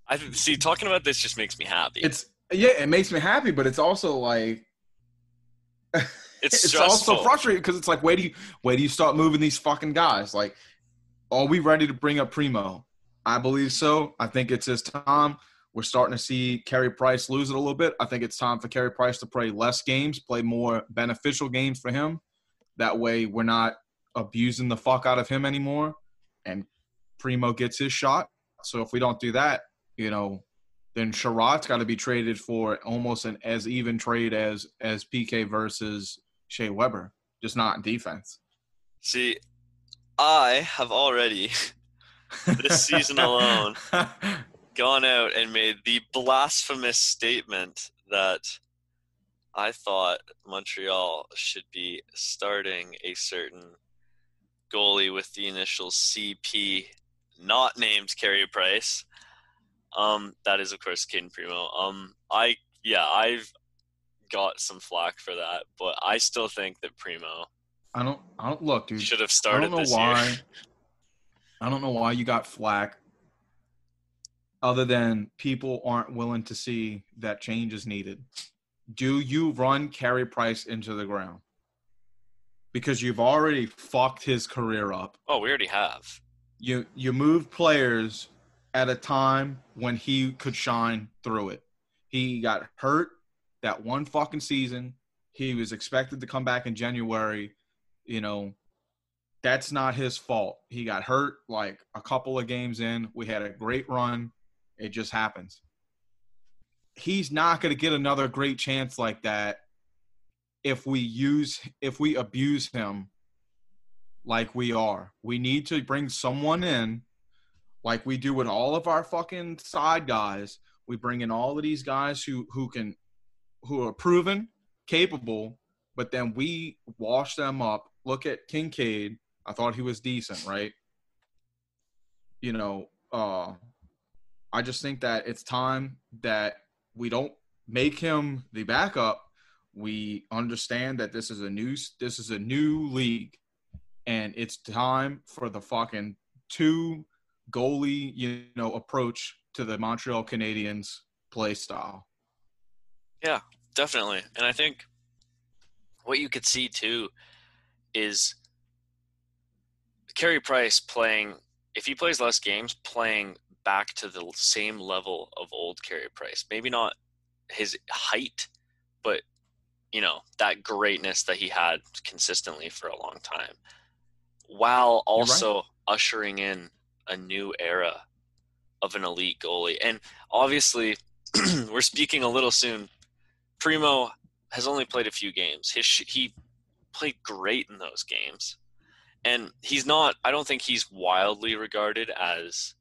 I see. Talking about this just makes me happy. It's yeah, it makes me happy, but it's also like It's, it's also frustrating because it's like, where do you where do you start moving these fucking guys? Like, are we ready to bring up Primeau? I believe so. I think it's his time. We're starting to see Carey Price lose it a little bit. I think it's time for Carey Price to play less games, play more beneficial games for him. That way, we're not abusing the fuck out of him anymore, and Primeau gets his shot. So if we don't do that, you know, then Chiarot's got to be traded for almost an as even trade as as PK versus Shea Weber, just not in defense. See, I have already This season alone. gone out and made the blasphemous statement that I thought Montreal should be starting a certain goalie with the initials CP, not named Carey Price. Um, that is of course Cayden Primeau. Um, I yeah, I've got some flack for that, but I still think that Primeau I don't. I don't look, dude. should have started. I don't know this why. year. I don't know why you got flack. Other than people aren't willing to see that change is needed. Do you run Carey Price into the ground? Because you've already fucked his career up. Oh, we already have. You you move players at a time when he could shine through it. He got hurt that one fucking season. He was expected to come back in January. You know, that's not his fault. He got hurt like a couple of games in. We had a great run. It just happens. He's not going to get another great chance like that if we use if we abuse him like we are. We need to bring someone in like we do with all of our fucking side guys. We bring in all of these guys who who can who are proven, capable, but then we wash them up. Look at Kinkaid. I thought he was decent, right? You know, uh I just think that it's time that we don't make him the backup. We understand that this is a new this is a new league and it's time for the fucking two goalie, you know, approach to the Montreal Canadiens play style. Yeah, definitely. And I think what you could see too is Carey Price playing, if he plays less games, playing back to the same level of old Carey Price. Maybe not his height, but, you know, that greatness that he had consistently for a long time, while You're right. also ushering in a new era of an elite goalie. And obviously, we're speaking a little soon Primeau has only played a few games. His sh- he played great in those games, and he's not. I don't think he's wildly regarded as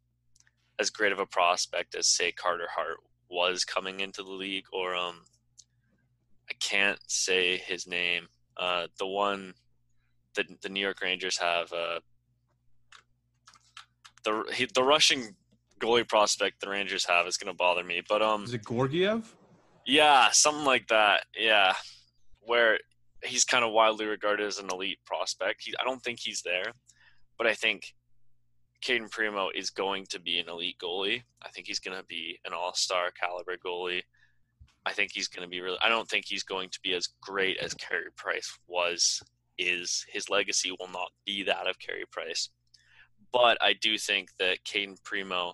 as great of a prospect as say Carter Hart was coming into the league, or um, I can't say his name. Uh, the one that the New York Rangers have. Uh, the he, the Russian goalie prospect the Rangers have is going to bother me. But um, Is it Georgiev? yeah, something like that. Yeah, where he's kind of widely regarded as an elite prospect. He, I don't think he's there, but I think Cayden Primeau is going to be an elite goalie. I think he's going to be an all-star caliber goalie. I think he's going to be really. I don't think he's going to be as great as Carey Price was. Is his legacy will not be that of Carey Price, but I do think that Cayden Primeau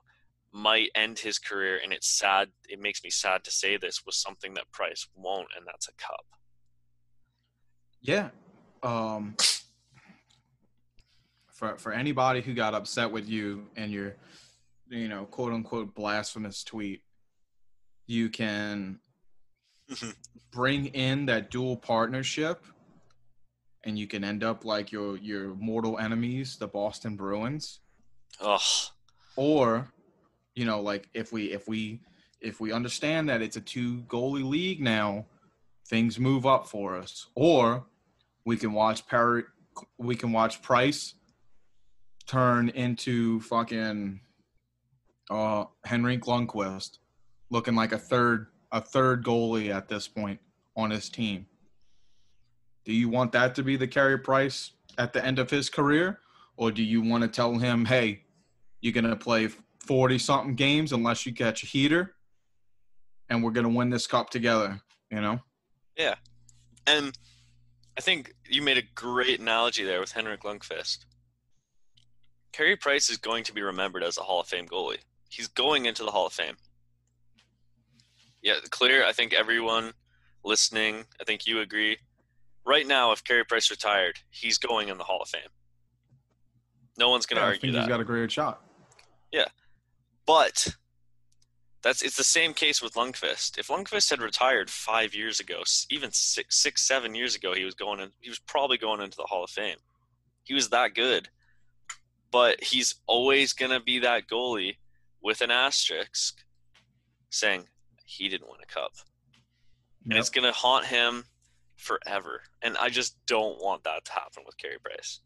might end his career, and it's sad. It makes me sad to say this was something that Price won't, and that's a cup. Yeah. Um, for for anybody who got upset with you and your, you know, quote unquote blasphemous tweet, you can bring in that dual partnership, and you can end up like your your mortal enemies, the Boston Bruins, Ugh. or, you know, like if we if we if we understand that it's a two goalie league now, things move up for us, or we can watch Perry, we can watch Price turn into fucking uh Henrik Lundqvist, looking like a third a third goalie at this point on his team. Do you want that to be the Carey Price at the end of his career, or do you want to tell him, hey, you're gonna play forty something games unless you catch a heater, and we're gonna win this cup together? You know. Yeah. And I think you made a great analogy there with Henrik Lundqvist. Carey Price is going to be remembered as a Hall of Fame goalie. He's going into the Hall of Fame. Yeah, clear. I think everyone listening, I think you agree. Right now, if Carey Price retired, he's going in the Hall of Fame. No one's going to Yeah, I argue think that. he's got a great shot. Yeah, but that's it's the same case with Lundqvist. If Lundqvist had retired five years ago, even six, six, seven years ago, he was going in. He was probably going into the Hall of Fame. He was that good, but he's always gonna be that goalie with an asterisk, saying he didn't win a cup, and Yep. it's gonna haunt him forever. And I just don't want that to happen with Carey Price.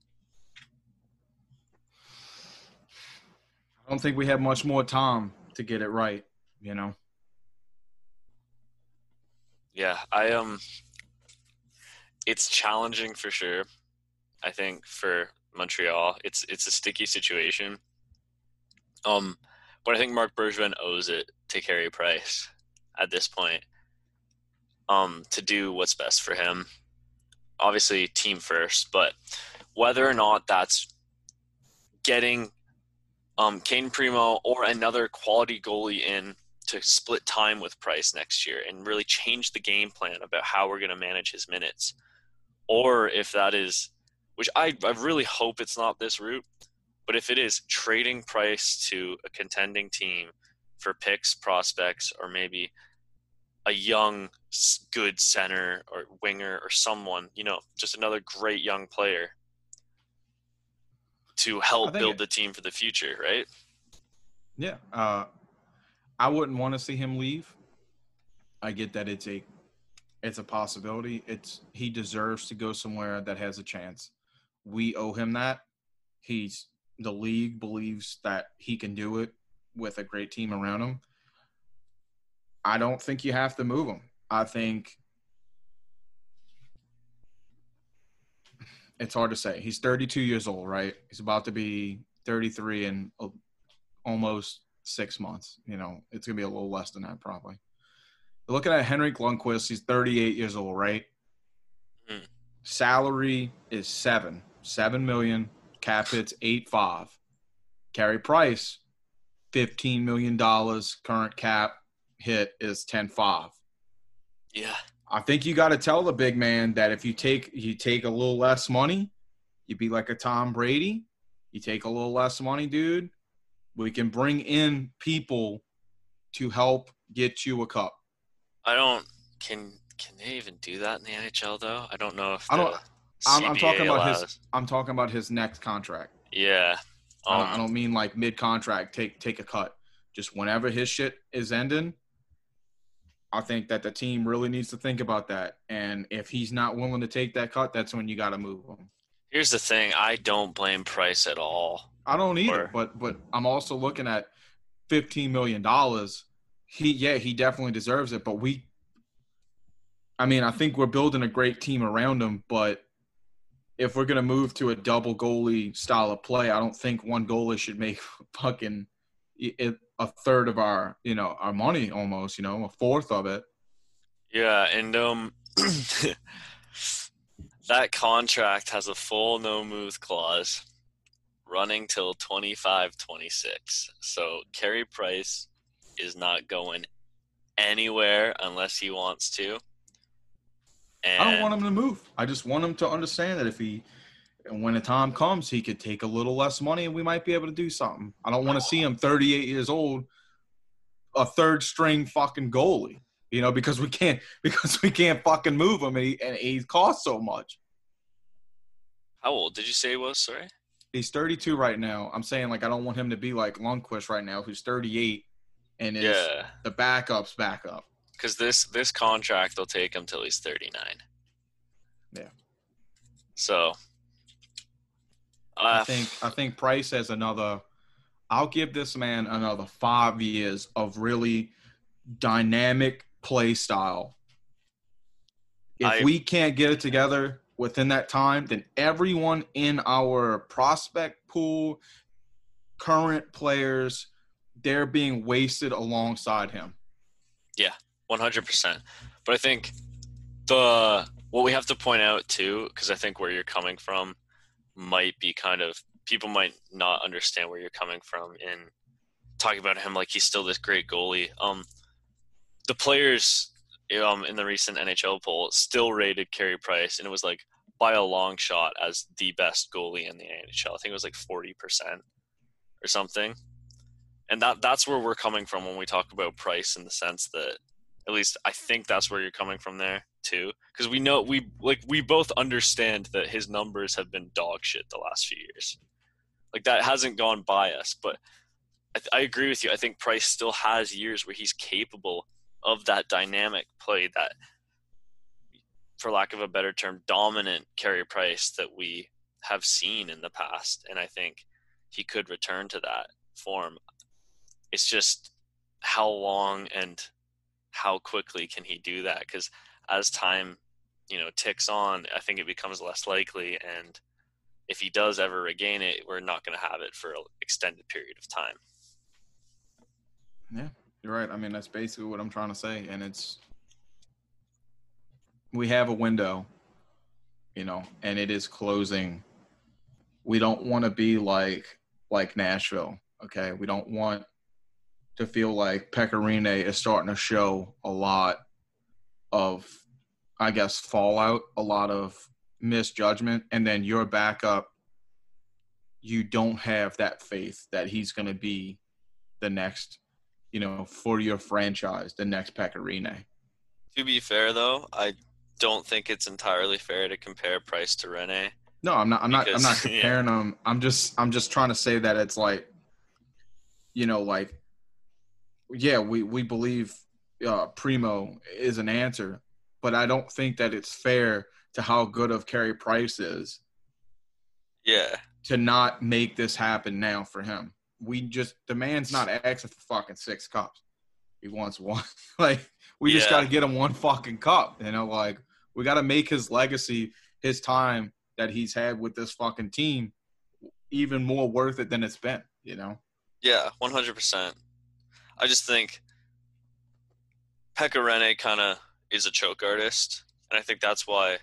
I don't think we have much more time to get it right. You know. Yeah, I um it's challenging for sure. I think for Montreal, it's it's a sticky situation. Um but I think Marc Bergevin owes it to Carey Price at this point. Um to do what's best for him. Obviously team first, but whether or not that's getting um Cayden Primeau or another quality goalie in to split time with Price next year and really change the game plan about how we're going to manage his minutes. Or if that is, which I, I really hope it's not this route, but if it is trading Price to a contending team for picks, prospects, or maybe a young, good center or winger or someone, you know, just another great young player to help build it- the team for the future, right? Yeah. Uh, I wouldn't want to see him leave. I get that it's a it's a possibility. It's he deserves to go somewhere that has a chance. We owe him that. He's the league believes that he can do it with a great team around him. I don't think you have to move him. I think it's hard to say. He's 32 years old, right? He's about to be 33 in almost six months. You know, it's gonna be a little less than that probably. Looking at Henrik Lundqvist, he's 38 years old, right? Mhm. Salary is seven, seven million. Cap hit's eight five. Carey Price, 15 million dollars. Current cap hit is 10 five. Yeah. I think you got to tell the big man that if you take you take a little less money, you'd be like a Tom Brady. You take a little less money, dude. We can bring in people to help get you a cup. I don't. Can can they even do that in the NHL though? I don't know if I don't- I'm, I'm talking about allows. his. I'm talking about his next contract. Yeah. I, don't, I Um, don't mean like mid contract. Take take a cut. Just whenever his shit is ending, I think that the team really needs to think about that. And if he's not willing to take that cut, that's when you got to move him. Here's the thing: I don't blame Price at all. I don't either, or, but but I'm also looking at 15 million dollars. He yeah, he definitely deserves it, but we I mean, I think we're building a great team around him, but if we're gonna move to a double goalie style of play, I don't think one goalie should make fucking a third of our, you know, our money almost, you know, a fourth of it. Yeah, and um, that contract has a full no move clause running till 25 26. So Carey Price is not going anywhere unless he wants to. And I don't want him to move. I just want him to understand that if he, and when the time comes, he could take a little less money and we might be able to do something. I don't want to see him 38 years old, a third string fucking goalie, you know, because we can't because we can't fucking move him and he and he costs so much. How old did you say he was? Sorry. He's 32 right now. I'm saying like I don't want him to be like Lundqvist right now, who's 38, and is yeah. the backup's backup because this this contract will take him till he's 39. Yeah. So I think I think Price has another. I'll give this man another five years of really dynamic play style. If I, we can't get it together within that time, then everyone in our prospect pool, current players, they're being wasted alongside him. Yeah, 100%. But I think the what we have to point out too because I think where you're coming from might be kind of people might not understand where you're coming from in talking about him like he's still this great goalie. Um the players um in the recent NHL poll still rated Carey Price and it was like by a long shot as the best goalie in the NHL. I think it was like 40% or something. And that that's where we're coming from when we talk about Price in the sense that at least I think that's where you're coming from there too, because we know we like we both understand that his numbers have been dog shit the last few years. Like that hasn't gone by us, but I, I agree with you. I think Price still has years where he's capable of that dynamic play, that, for lack of a better term, dominant Carey Price that we have seen in the past, and I think he could return to that form. It's just how long and how quickly can he do that? Because as time, you know, ticks on, I think it becomes less likely. And if he does ever regain it, we're not going to have it for an extended period of time. Yeah, you're right. I mean, that's basically what I'm trying to say. And it's, we have a window, you know, and it is closing. We don't want to be like, like Nashville. Okay. We don't want to feel like Pekka Rinne is starting to show a lot of, I guess, fallout, a lot of misjudgment, and then your backup, you don't have that faith that he's going to be the next, you know, for your franchise, the next Pekka Rinne. To be fair, though, I don't think it's entirely fair to compare Price to Rinne. No, I'm not. I'm because, not. I'm not comparing yeah. them. I'm just. I'm just trying to say that it's like, you know, like yeah, we we believe uh, Primeau is an answer, but I don't think that it's fair to how good of Carey Price is. Yeah. To not make this happen now for him. We just the man's not asking for fucking six cups. He wants one. like we yeah. just got to get him one fucking cup. You know, like we got to make his legacy, his time that he's had with this fucking team, even more worth it than it's been. You know. Yeah, one hundred percent. I just think Pekka Rinne kind of is a choke artist, and I think that's why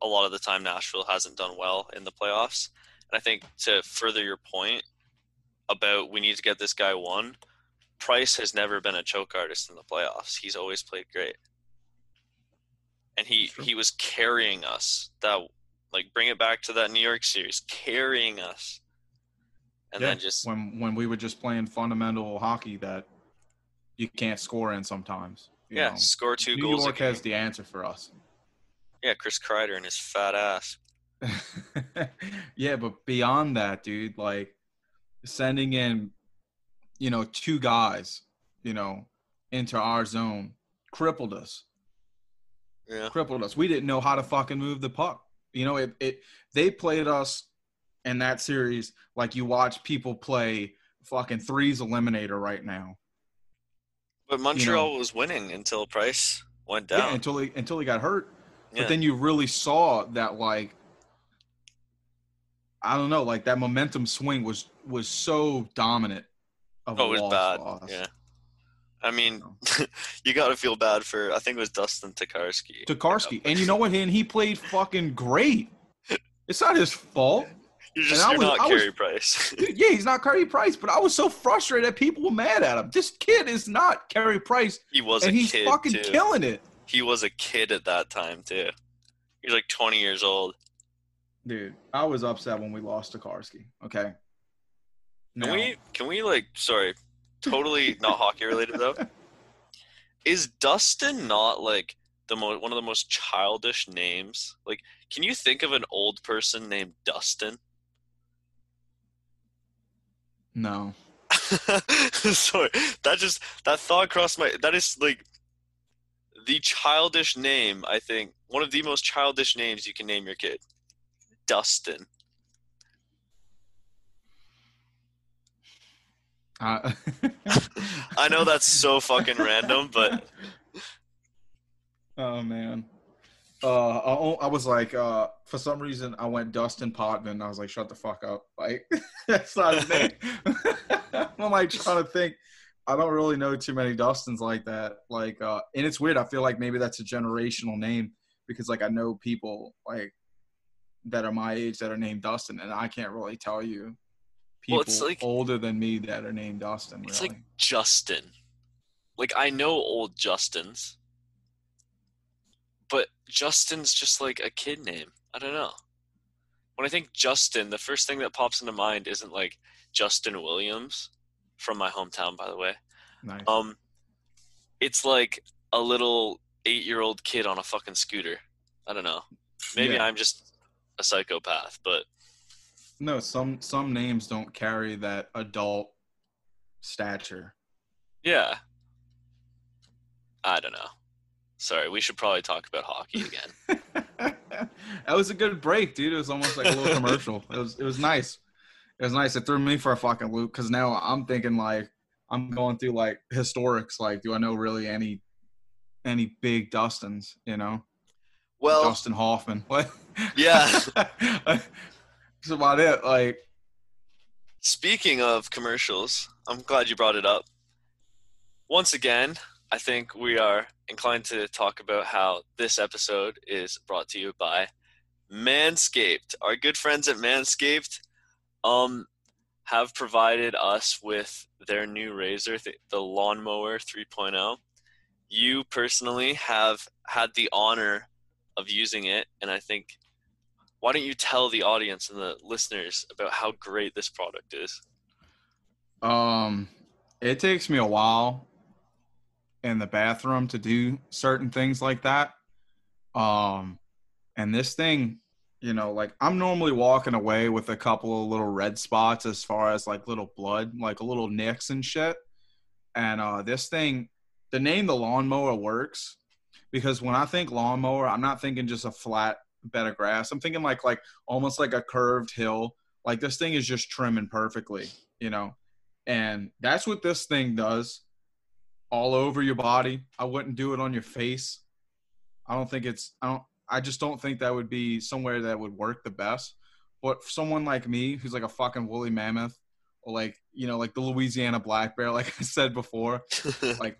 a lot of the time Nashville hasn't done well in the playoffs. And I think to further your point about we need to get this guy one, Price has never been a choke artist in the playoffs. He's always played great. And he he was carrying us that like bring it back to that New York series, carrying us. And yeah, then just when when we were just playing fundamental hockey that you can't score in sometimes. Yeah, know. score two New goals. New York has the answer for us. Yeah, Chris Kreider and his fat ass. yeah, but beyond that, dude, like sending in, you know, two guys, you know, into our zone crippled us. Yeah. Crippled us. We didn't know how to fucking move the puck. You know, it, it they played us in that series like you watch people play fucking threes eliminator right now. But Montreal was winning until Price went down. Yeah, until he until he got hurt. Yeah. But then you really saw that like I don't know, like that momentum swing was was so dominant. Of oh, a it was loss bad. loss. Yeah. I mean, you got to feel bad for. I think it was Dustin Tokarski. Tokarski, and you know what? And he played fucking great. It's not his fault. You're just and I you're was- not I was- Carey Price. Dude, yeah, he's not Carey Price, but I was so frustrated that people were mad at him. This kid is not Carey Price, he was and a he's kid fucking too. killing it. he was a kid at that time too. He's like 20 years old. Dude, I was upset when we lost to Karski. Okay. Can we? Can we like? Sorry, totally not hockey related though. Is Dustin not like the mo- one of the most childish names? Like, can you think of an old person named Dustin? No. Sorry, that just that thought crossed my. That is like the childish name. I think one of the most childish names you can name your kid, Dustin. Uh, I know that's so fucking random, but oh man. Uh, I, I was like, uh, for some reason, I went Dustin Potvin. I was like, shut the fuck up. Like, that's not his name. I'm like trying to think. I don't really know too many Dustins like that. Like, uh, and it's weird. I feel like maybe that's a generational name because, like, I know people like that are my age that are named Dustin, and I can't really tell you people Well, it's like- older than me that are named Dustin. it's really. like Justin. Like I know old Justins, but Justin's just like a kid name. I don't know. When I think Justin, the first thing that pops into mind isn't like Justin Williams from my hometown, by the way. nice. Um, it's like a little eight-year-old kid on a fucking scooter. I don't know. Maybe Yeah. I'm just a psychopath, but No, some some names don't carry that adult stature. yeah. I don't know. Sorry, we should probably talk about hockey again. that was a good break, dude. It was almost like a little commercial. It was it was nice. It was nice. It threw me for a fucking loop because now I'm thinking like I'm going through like historics. Like, do I know really any any big Dustins? You know, Well, Dustin Hoffman. What? Yeah. That's about it. Like, Speaking of commercials, I'm glad you brought it up. Once again, I think we are inclined to talk about how this episode is brought to you by Manscaped. Our good friends at Manscaped um, have provided us with their new razor, the Lawnmower 3.0. You personally have had the honor of using it, and I think why don't you tell the audience and the listeners about how great this product is? Um, it takes me a while in the bathroom to do certain things like that. Um, and this thing, you know, like I'm normally walking away with a couple of little red spots as far as like little blood, like a little nicks and shit. And uh, this thing, the name the lawnmower works because when I think lawnmower, I'm not thinking just a flat bed of grass. I'm thinking like like almost like a curved hill. Like this thing is just trimming perfectly, you know. And that's what this thing does all over your body. I wouldn't do it on your face. I don't think it's I don't I just don't think that would be somewhere that would work the best. But for someone like me who's like a fucking woolly mammoth or like, you know, like the Louisiana black bear like I said before, like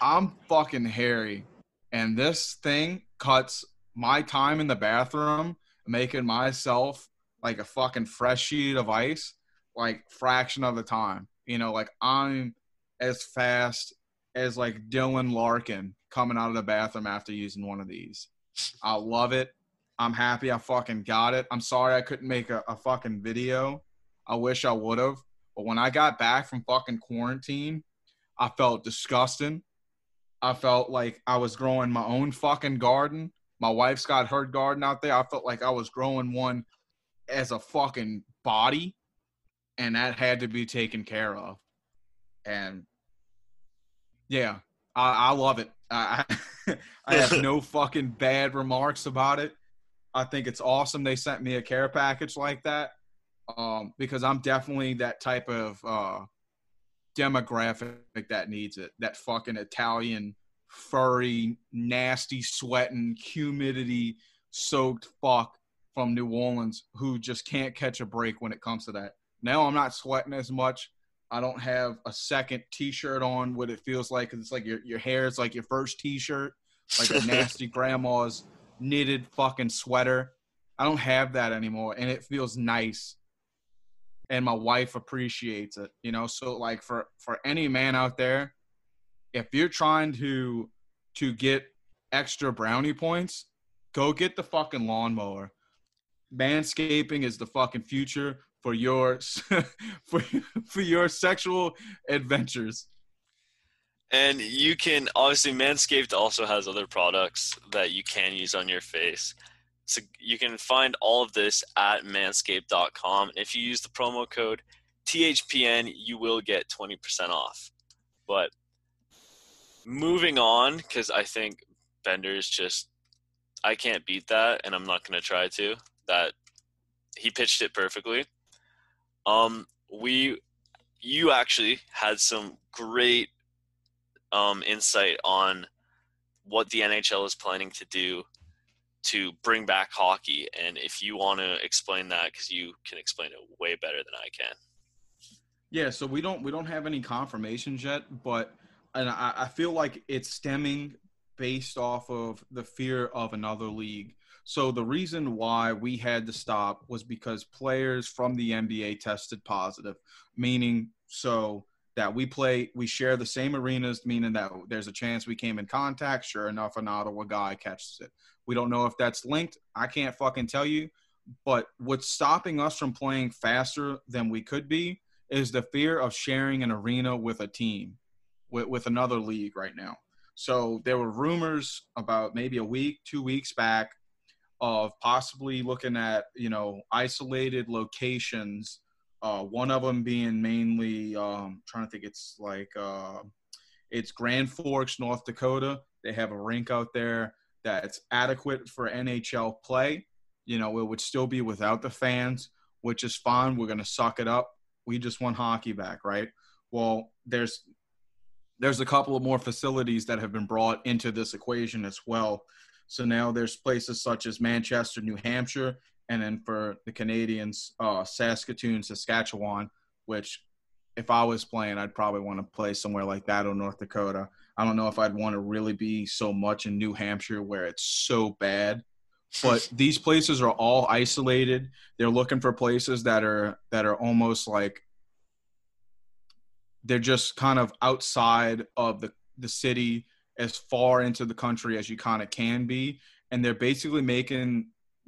I'm fucking hairy and this thing cuts my time in the bathroom making myself like a fucking fresh sheet of ice like fraction of the time you know like i'm as fast as like dylan larkin coming out of the bathroom after using one of these i love it i'm happy i fucking got it i'm sorry i couldn't make a, a fucking video i wish i would have but when i got back from fucking quarantine i felt disgusting I felt like I was growing my own fucking garden. My wife's got her garden out there. I felt like I was growing one as a fucking body, and that had to be taken care of. And yeah, I, I love it. I I have no fucking bad remarks about it. I think it's awesome they sent me a care package like that um, because I'm definitely that type of uh, demographic that needs it. That fucking Italian, furry, nasty, sweating, humidity soaked fuck from New Orleans who just can't catch a break when it comes to that. Now I'm not sweating as much. I don't have a second T-shirt on. What it feels like it's like your your hair is like your first T-shirt, like a nasty grandma's knitted fucking sweater. I don't have that anymore, and it feels nice. And my wife appreciates it, you know. So like for for any man out there, if you're trying to to get extra brownie points, go get the fucking lawnmower. Manscaping is the fucking future for your for for your sexual adventures. And you can obviously Manscaped also has other products that you can use on your face. So you can find all of this at manscaped.com. If you use the promo code THPN, you will get 20% off. But moving on, because I think Bender's just, I can't beat that, and I'm not going to try to. That he pitched it perfectly. Um, we, you actually had some great um, insight on what the NHL is planning to do to bring back hockey. And if you want to explain that, because you can explain it way better than I can. Yeah, so we don't we don't have any confirmations yet, but and I, I feel like it's stemming based off of the fear of another league. So the reason why we had to stop was because players from the NBA tested positive, meaning so that we play, we share the same arenas, meaning that there's a chance we came in contact. Sure enough, an Ottawa guy catches it. We don't know if that's linked. I can't fucking tell you. But what's stopping us from playing faster than we could be is the fear of sharing an arena with a team, with, with another league right now. So there were rumors about maybe a week, two weeks back of possibly looking at, you know, isolated locations uh, one of them being mainly um, trying to think. It's like uh, it's Grand Forks, North Dakota. They have a rink out there that's adequate for NHL play. You know, it would still be without the fans, which is fine. We're gonna suck it up. We just want hockey back, right? Well, there's there's a couple of more facilities that have been brought into this equation as well. So now there's places such as Manchester, New Hampshire, and then for the Canadians, uh, Saskatoon, Saskatchewan, which if I was playing, I'd probably want to play somewhere like that or North Dakota. I don't know if I'd want to really be so much in New Hampshire where it's so bad. But these places are all isolated. They're looking for places that are that are almost like they're just kind of outside of the the city as far into the country as you kind of can be and they're basically making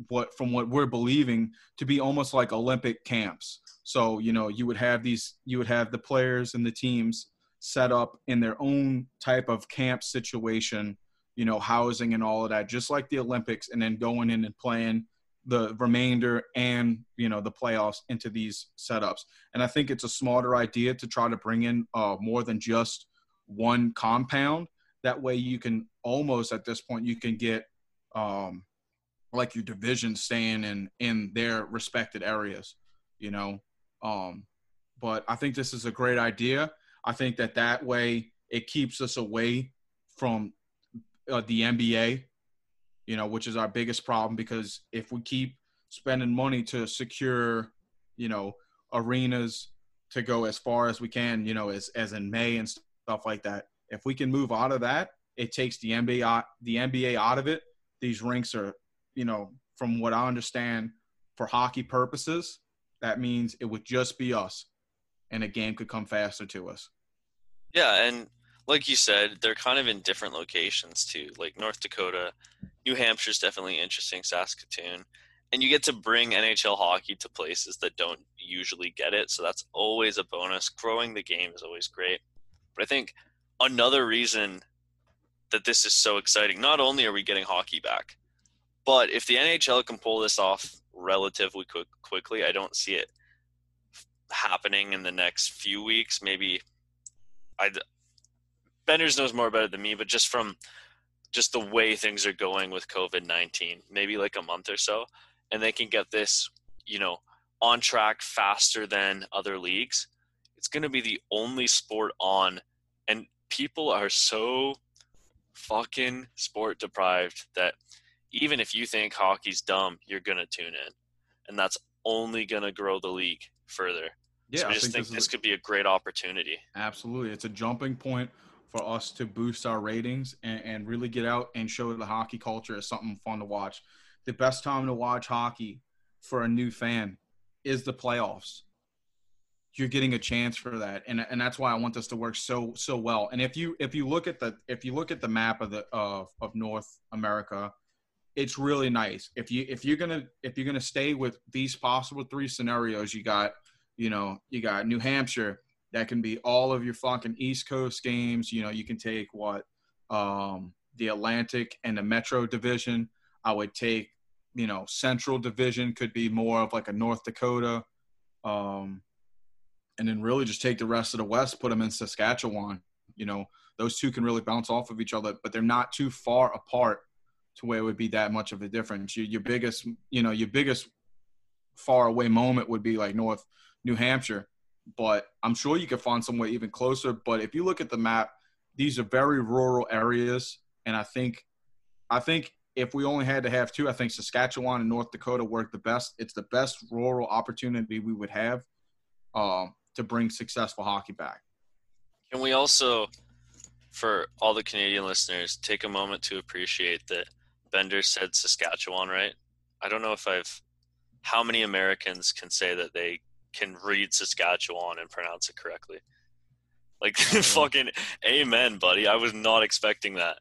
what from what we're believing to be almost like Olympic camps. So you know you would have these you would have the players and the teams set up in their own type of camp situation, you know, housing and all of that, just like the Olympics, and then going in and playing the remainder and you know the playoffs into these setups. And I think it's a smarter idea to try to bring in uh, more than just one compound. That way, you can almost at this point you can get um, like your division staying in in their respected areas, you know. Um, but I think this is a great idea. I think that that way it keeps us away from uh, the NBA, you know, which is our biggest problem because if we keep spending money to secure, you know, arenas to go as far as we can, you know, as as in May and stuff like that. If we can move out of that, it takes the NBA the NBA out of it. These rinks are you know, from what I understand, for hockey purposes, that means it would just be us, and a game could come faster to us. Yeah, and like you said, they're kind of in different locations too. Like North Dakota, New Hampshire is definitely interesting. Saskatoon, and you get to bring NHL hockey to places that don't usually get it, so that's always a bonus. Growing the game is always great, but I think another reason that this is so exciting. Not only are we getting hockey back, but if the NHL can pull this off relatively quick, quickly, I don't see it happening in the next few weeks. Maybe I Benders knows more about it than me, but just from just the way things are going with COVID nineteen, maybe like a month or so, and they can get this, you know, on track faster than other leagues. It's going to be the only sport on, and people are so fucking sport deprived that even if you think hockey's dumb, you're gonna tune in, and that's only gonna grow the league further. Yeah, so I, I just think, think this, this could be a great opportunity. Absolutely, it's a jumping point for us to boost our ratings and, and really get out and show the hockey culture as something fun to watch. The best time to watch hockey for a new fan is the playoffs you're getting a chance for that and and that's why I want this to work so so well. And if you if you look at the if you look at the map of the of of North America, it's really nice. If you if you're to if you're to stay with these possible three scenarios, you got you know, you got New Hampshire that can be all of your fucking East Coast games, you know, you can take what um the Atlantic and the Metro division. I would take, you know, Central division could be more of like a North Dakota um and then really just take the rest of the West, put them in Saskatchewan. You know, those two can really bounce off of each other, but they're not too far apart to where it would be that much of a difference. Your, your biggest, you know, your biggest far away moment would be like North New Hampshire, but I'm sure you could find somewhere even closer. But if you look at the map, these are very rural areas, and I think, I think if we only had to have two, I think Saskatchewan and North Dakota work the best. It's the best rural opportunity we would have. Um, to bring successful hockey back. Can we also, for all the Canadian listeners, take a moment to appreciate that Bender said Saskatchewan right? I don't know if I've. How many Americans can say that they can read Saskatchewan and pronounce it correctly? Like, mm-hmm. fucking amen, buddy. I was not expecting that.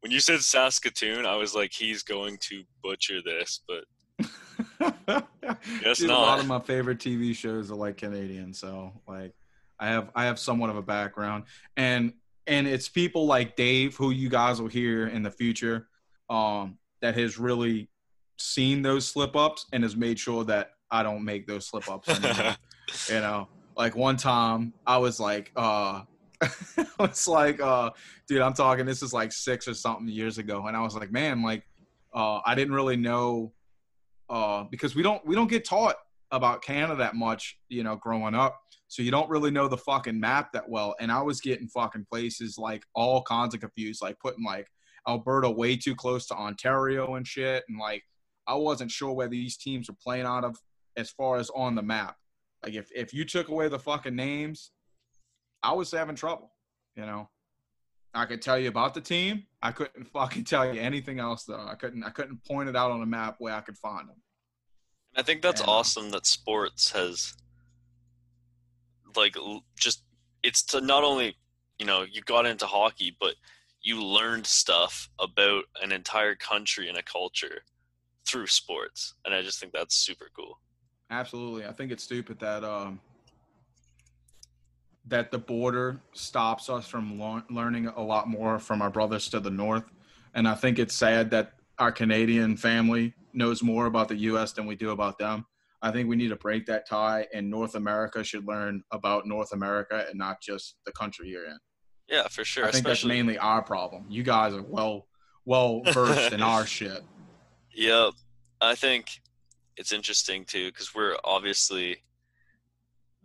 When you said Saskatoon, I was like, he's going to butcher this, but Guess Dude, not. A lot of my favorite TV shows are like Canadian, so like I have I have somewhat of a background, and and it's people like Dave who you guys will hear in the future, um, that has really seen those slip ups and has made sure that I don't make those slip ups you know, like one time I was like, uh, it's like, uh, dude, I'm talking. This is like six or something years ago, and I was like, man, like, uh, I didn't really know uh, because we don't we don't get taught about Canada that much, you know, growing up. So you don't really know the fucking map that well. And I was getting fucking places like all kinds of confused, like putting like Alberta way too close to Ontario and shit. And like I wasn't sure where these teams were playing out of as far as on the map. Like if, if you took away the fucking names, I was having trouble, you know. I could tell you about the team. I couldn't fucking tell you anything else though. I couldn't I couldn't point it out on a map where I could find them. I think that's and, uh, awesome that sports has like just it's to not only you know you got into hockey but you learned stuff about an entire country and a culture through sports and i just think that's super cool absolutely i think it's stupid that um that the border stops us from learning a lot more from our brothers to the north. And I think it's sad that our Canadian family knows more about the U.S. than we do about them. I think we need to break that tie, and North America should learn about North America and not just the country you're in. Yeah, for sure. I think Especially... that's mainly our problem. You guys are well well versed in our shit. Yep, I think it's interesting too because we're obviously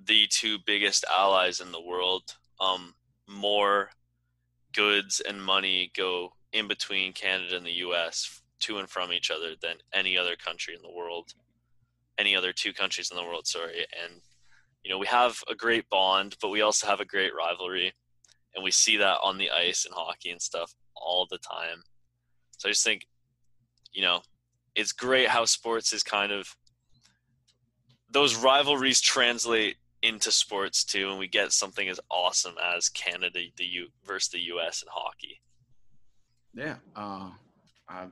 the two biggest allies in the world. Um, more goods and money go in between Canada and the U.S. to and from each other than any other country in the world, any other two countries in the world. Sorry, and you know we have a great bond, but we also have a great rivalry, and we see that on the ice and hockey and stuff all the time. So I just think, you know, it's great how sports is kind of those rivalries translate into sports too, and we get something as awesome as Canada the U versus the U.S. in hockey. Yeah, uh, I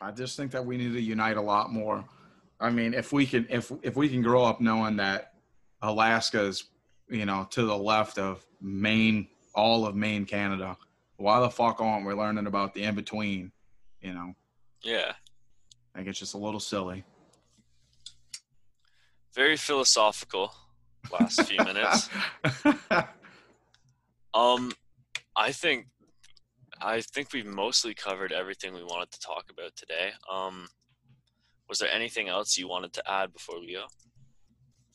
I just think that we need to unite a lot more. I mean, if we can if if we can grow up knowing that Alaska is you know to the left of Maine, all of Maine, Canada, why the fuck aren't we learning about the in between? You know. Yeah. I think it's just a little silly. Very philosophical last few minutes. um, I think I think we've mostly covered everything we wanted to talk about today. Um, was there anything else you wanted to add before we go?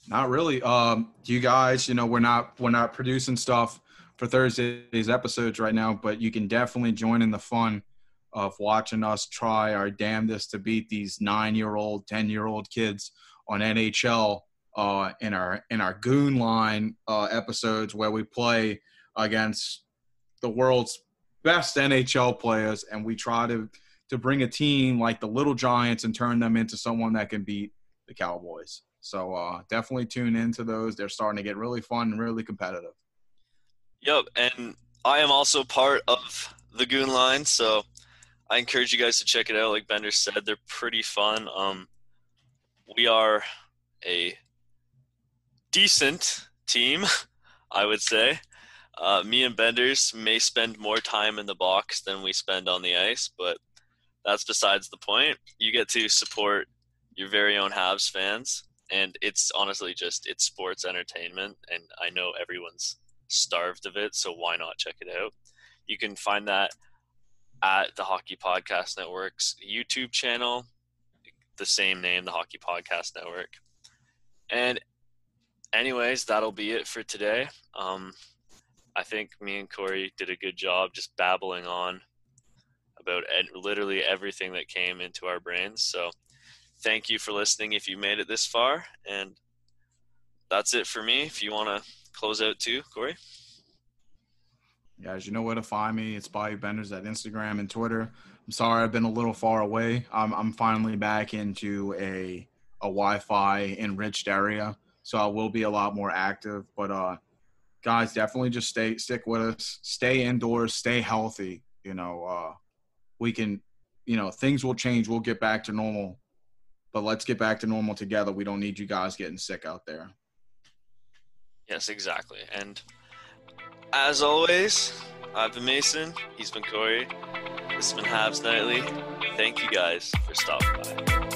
Not really. Um, you guys, you know, we're not we're not producing stuff for Thursday's episodes right now, but you can definitely join in the fun of watching us try our damnedest to beat these nine-year-old, ten-year-old kids on NHL uh, in our in our goon line uh, episodes where we play against the world's best NHL players, and we try to to bring a team like the Little Giants and turn them into someone that can beat the Cowboys. So uh, definitely tune into those. They're starting to get really fun and really competitive. Yep, and I am also part of the Goon Line, so I encourage you guys to check it out. Like Bender said, they're pretty fun. Um, we are a decent team, I would say. Uh, me and Benders may spend more time in the box than we spend on the ice, but that's besides the point. You get to support your very own Habs fans, and it's honestly just it's sports entertainment, and I know everyone's starved of it, so why not check it out? You can find that at the Hockey Podcast Network's YouTube channel, the same name, the Hockey Podcast Network. And anyways, that'll be it for today. Um, I think me and Corey did a good job just babbling on about ed- literally everything that came into our brains. So thank you for listening if you made it this far. And that's it for me. If you want to close out too, Corey. Guys, you know where to find me. It's Bobby Benders at Instagram and Twitter. I'm sorry I've been a little far away. I'm, I'm finally back into a a Wi-Fi enriched area, so I will be a lot more active. But uh, guys, definitely just stay stick with us. Stay indoors. Stay healthy. You know, uh, we can, you know, things will change. We'll get back to normal, but let's get back to normal together. We don't need you guys getting sick out there. Yes, exactly. And as always, I've been Mason. He's been Corey. This has been Habs Nightly. Thank you guys for stopping by.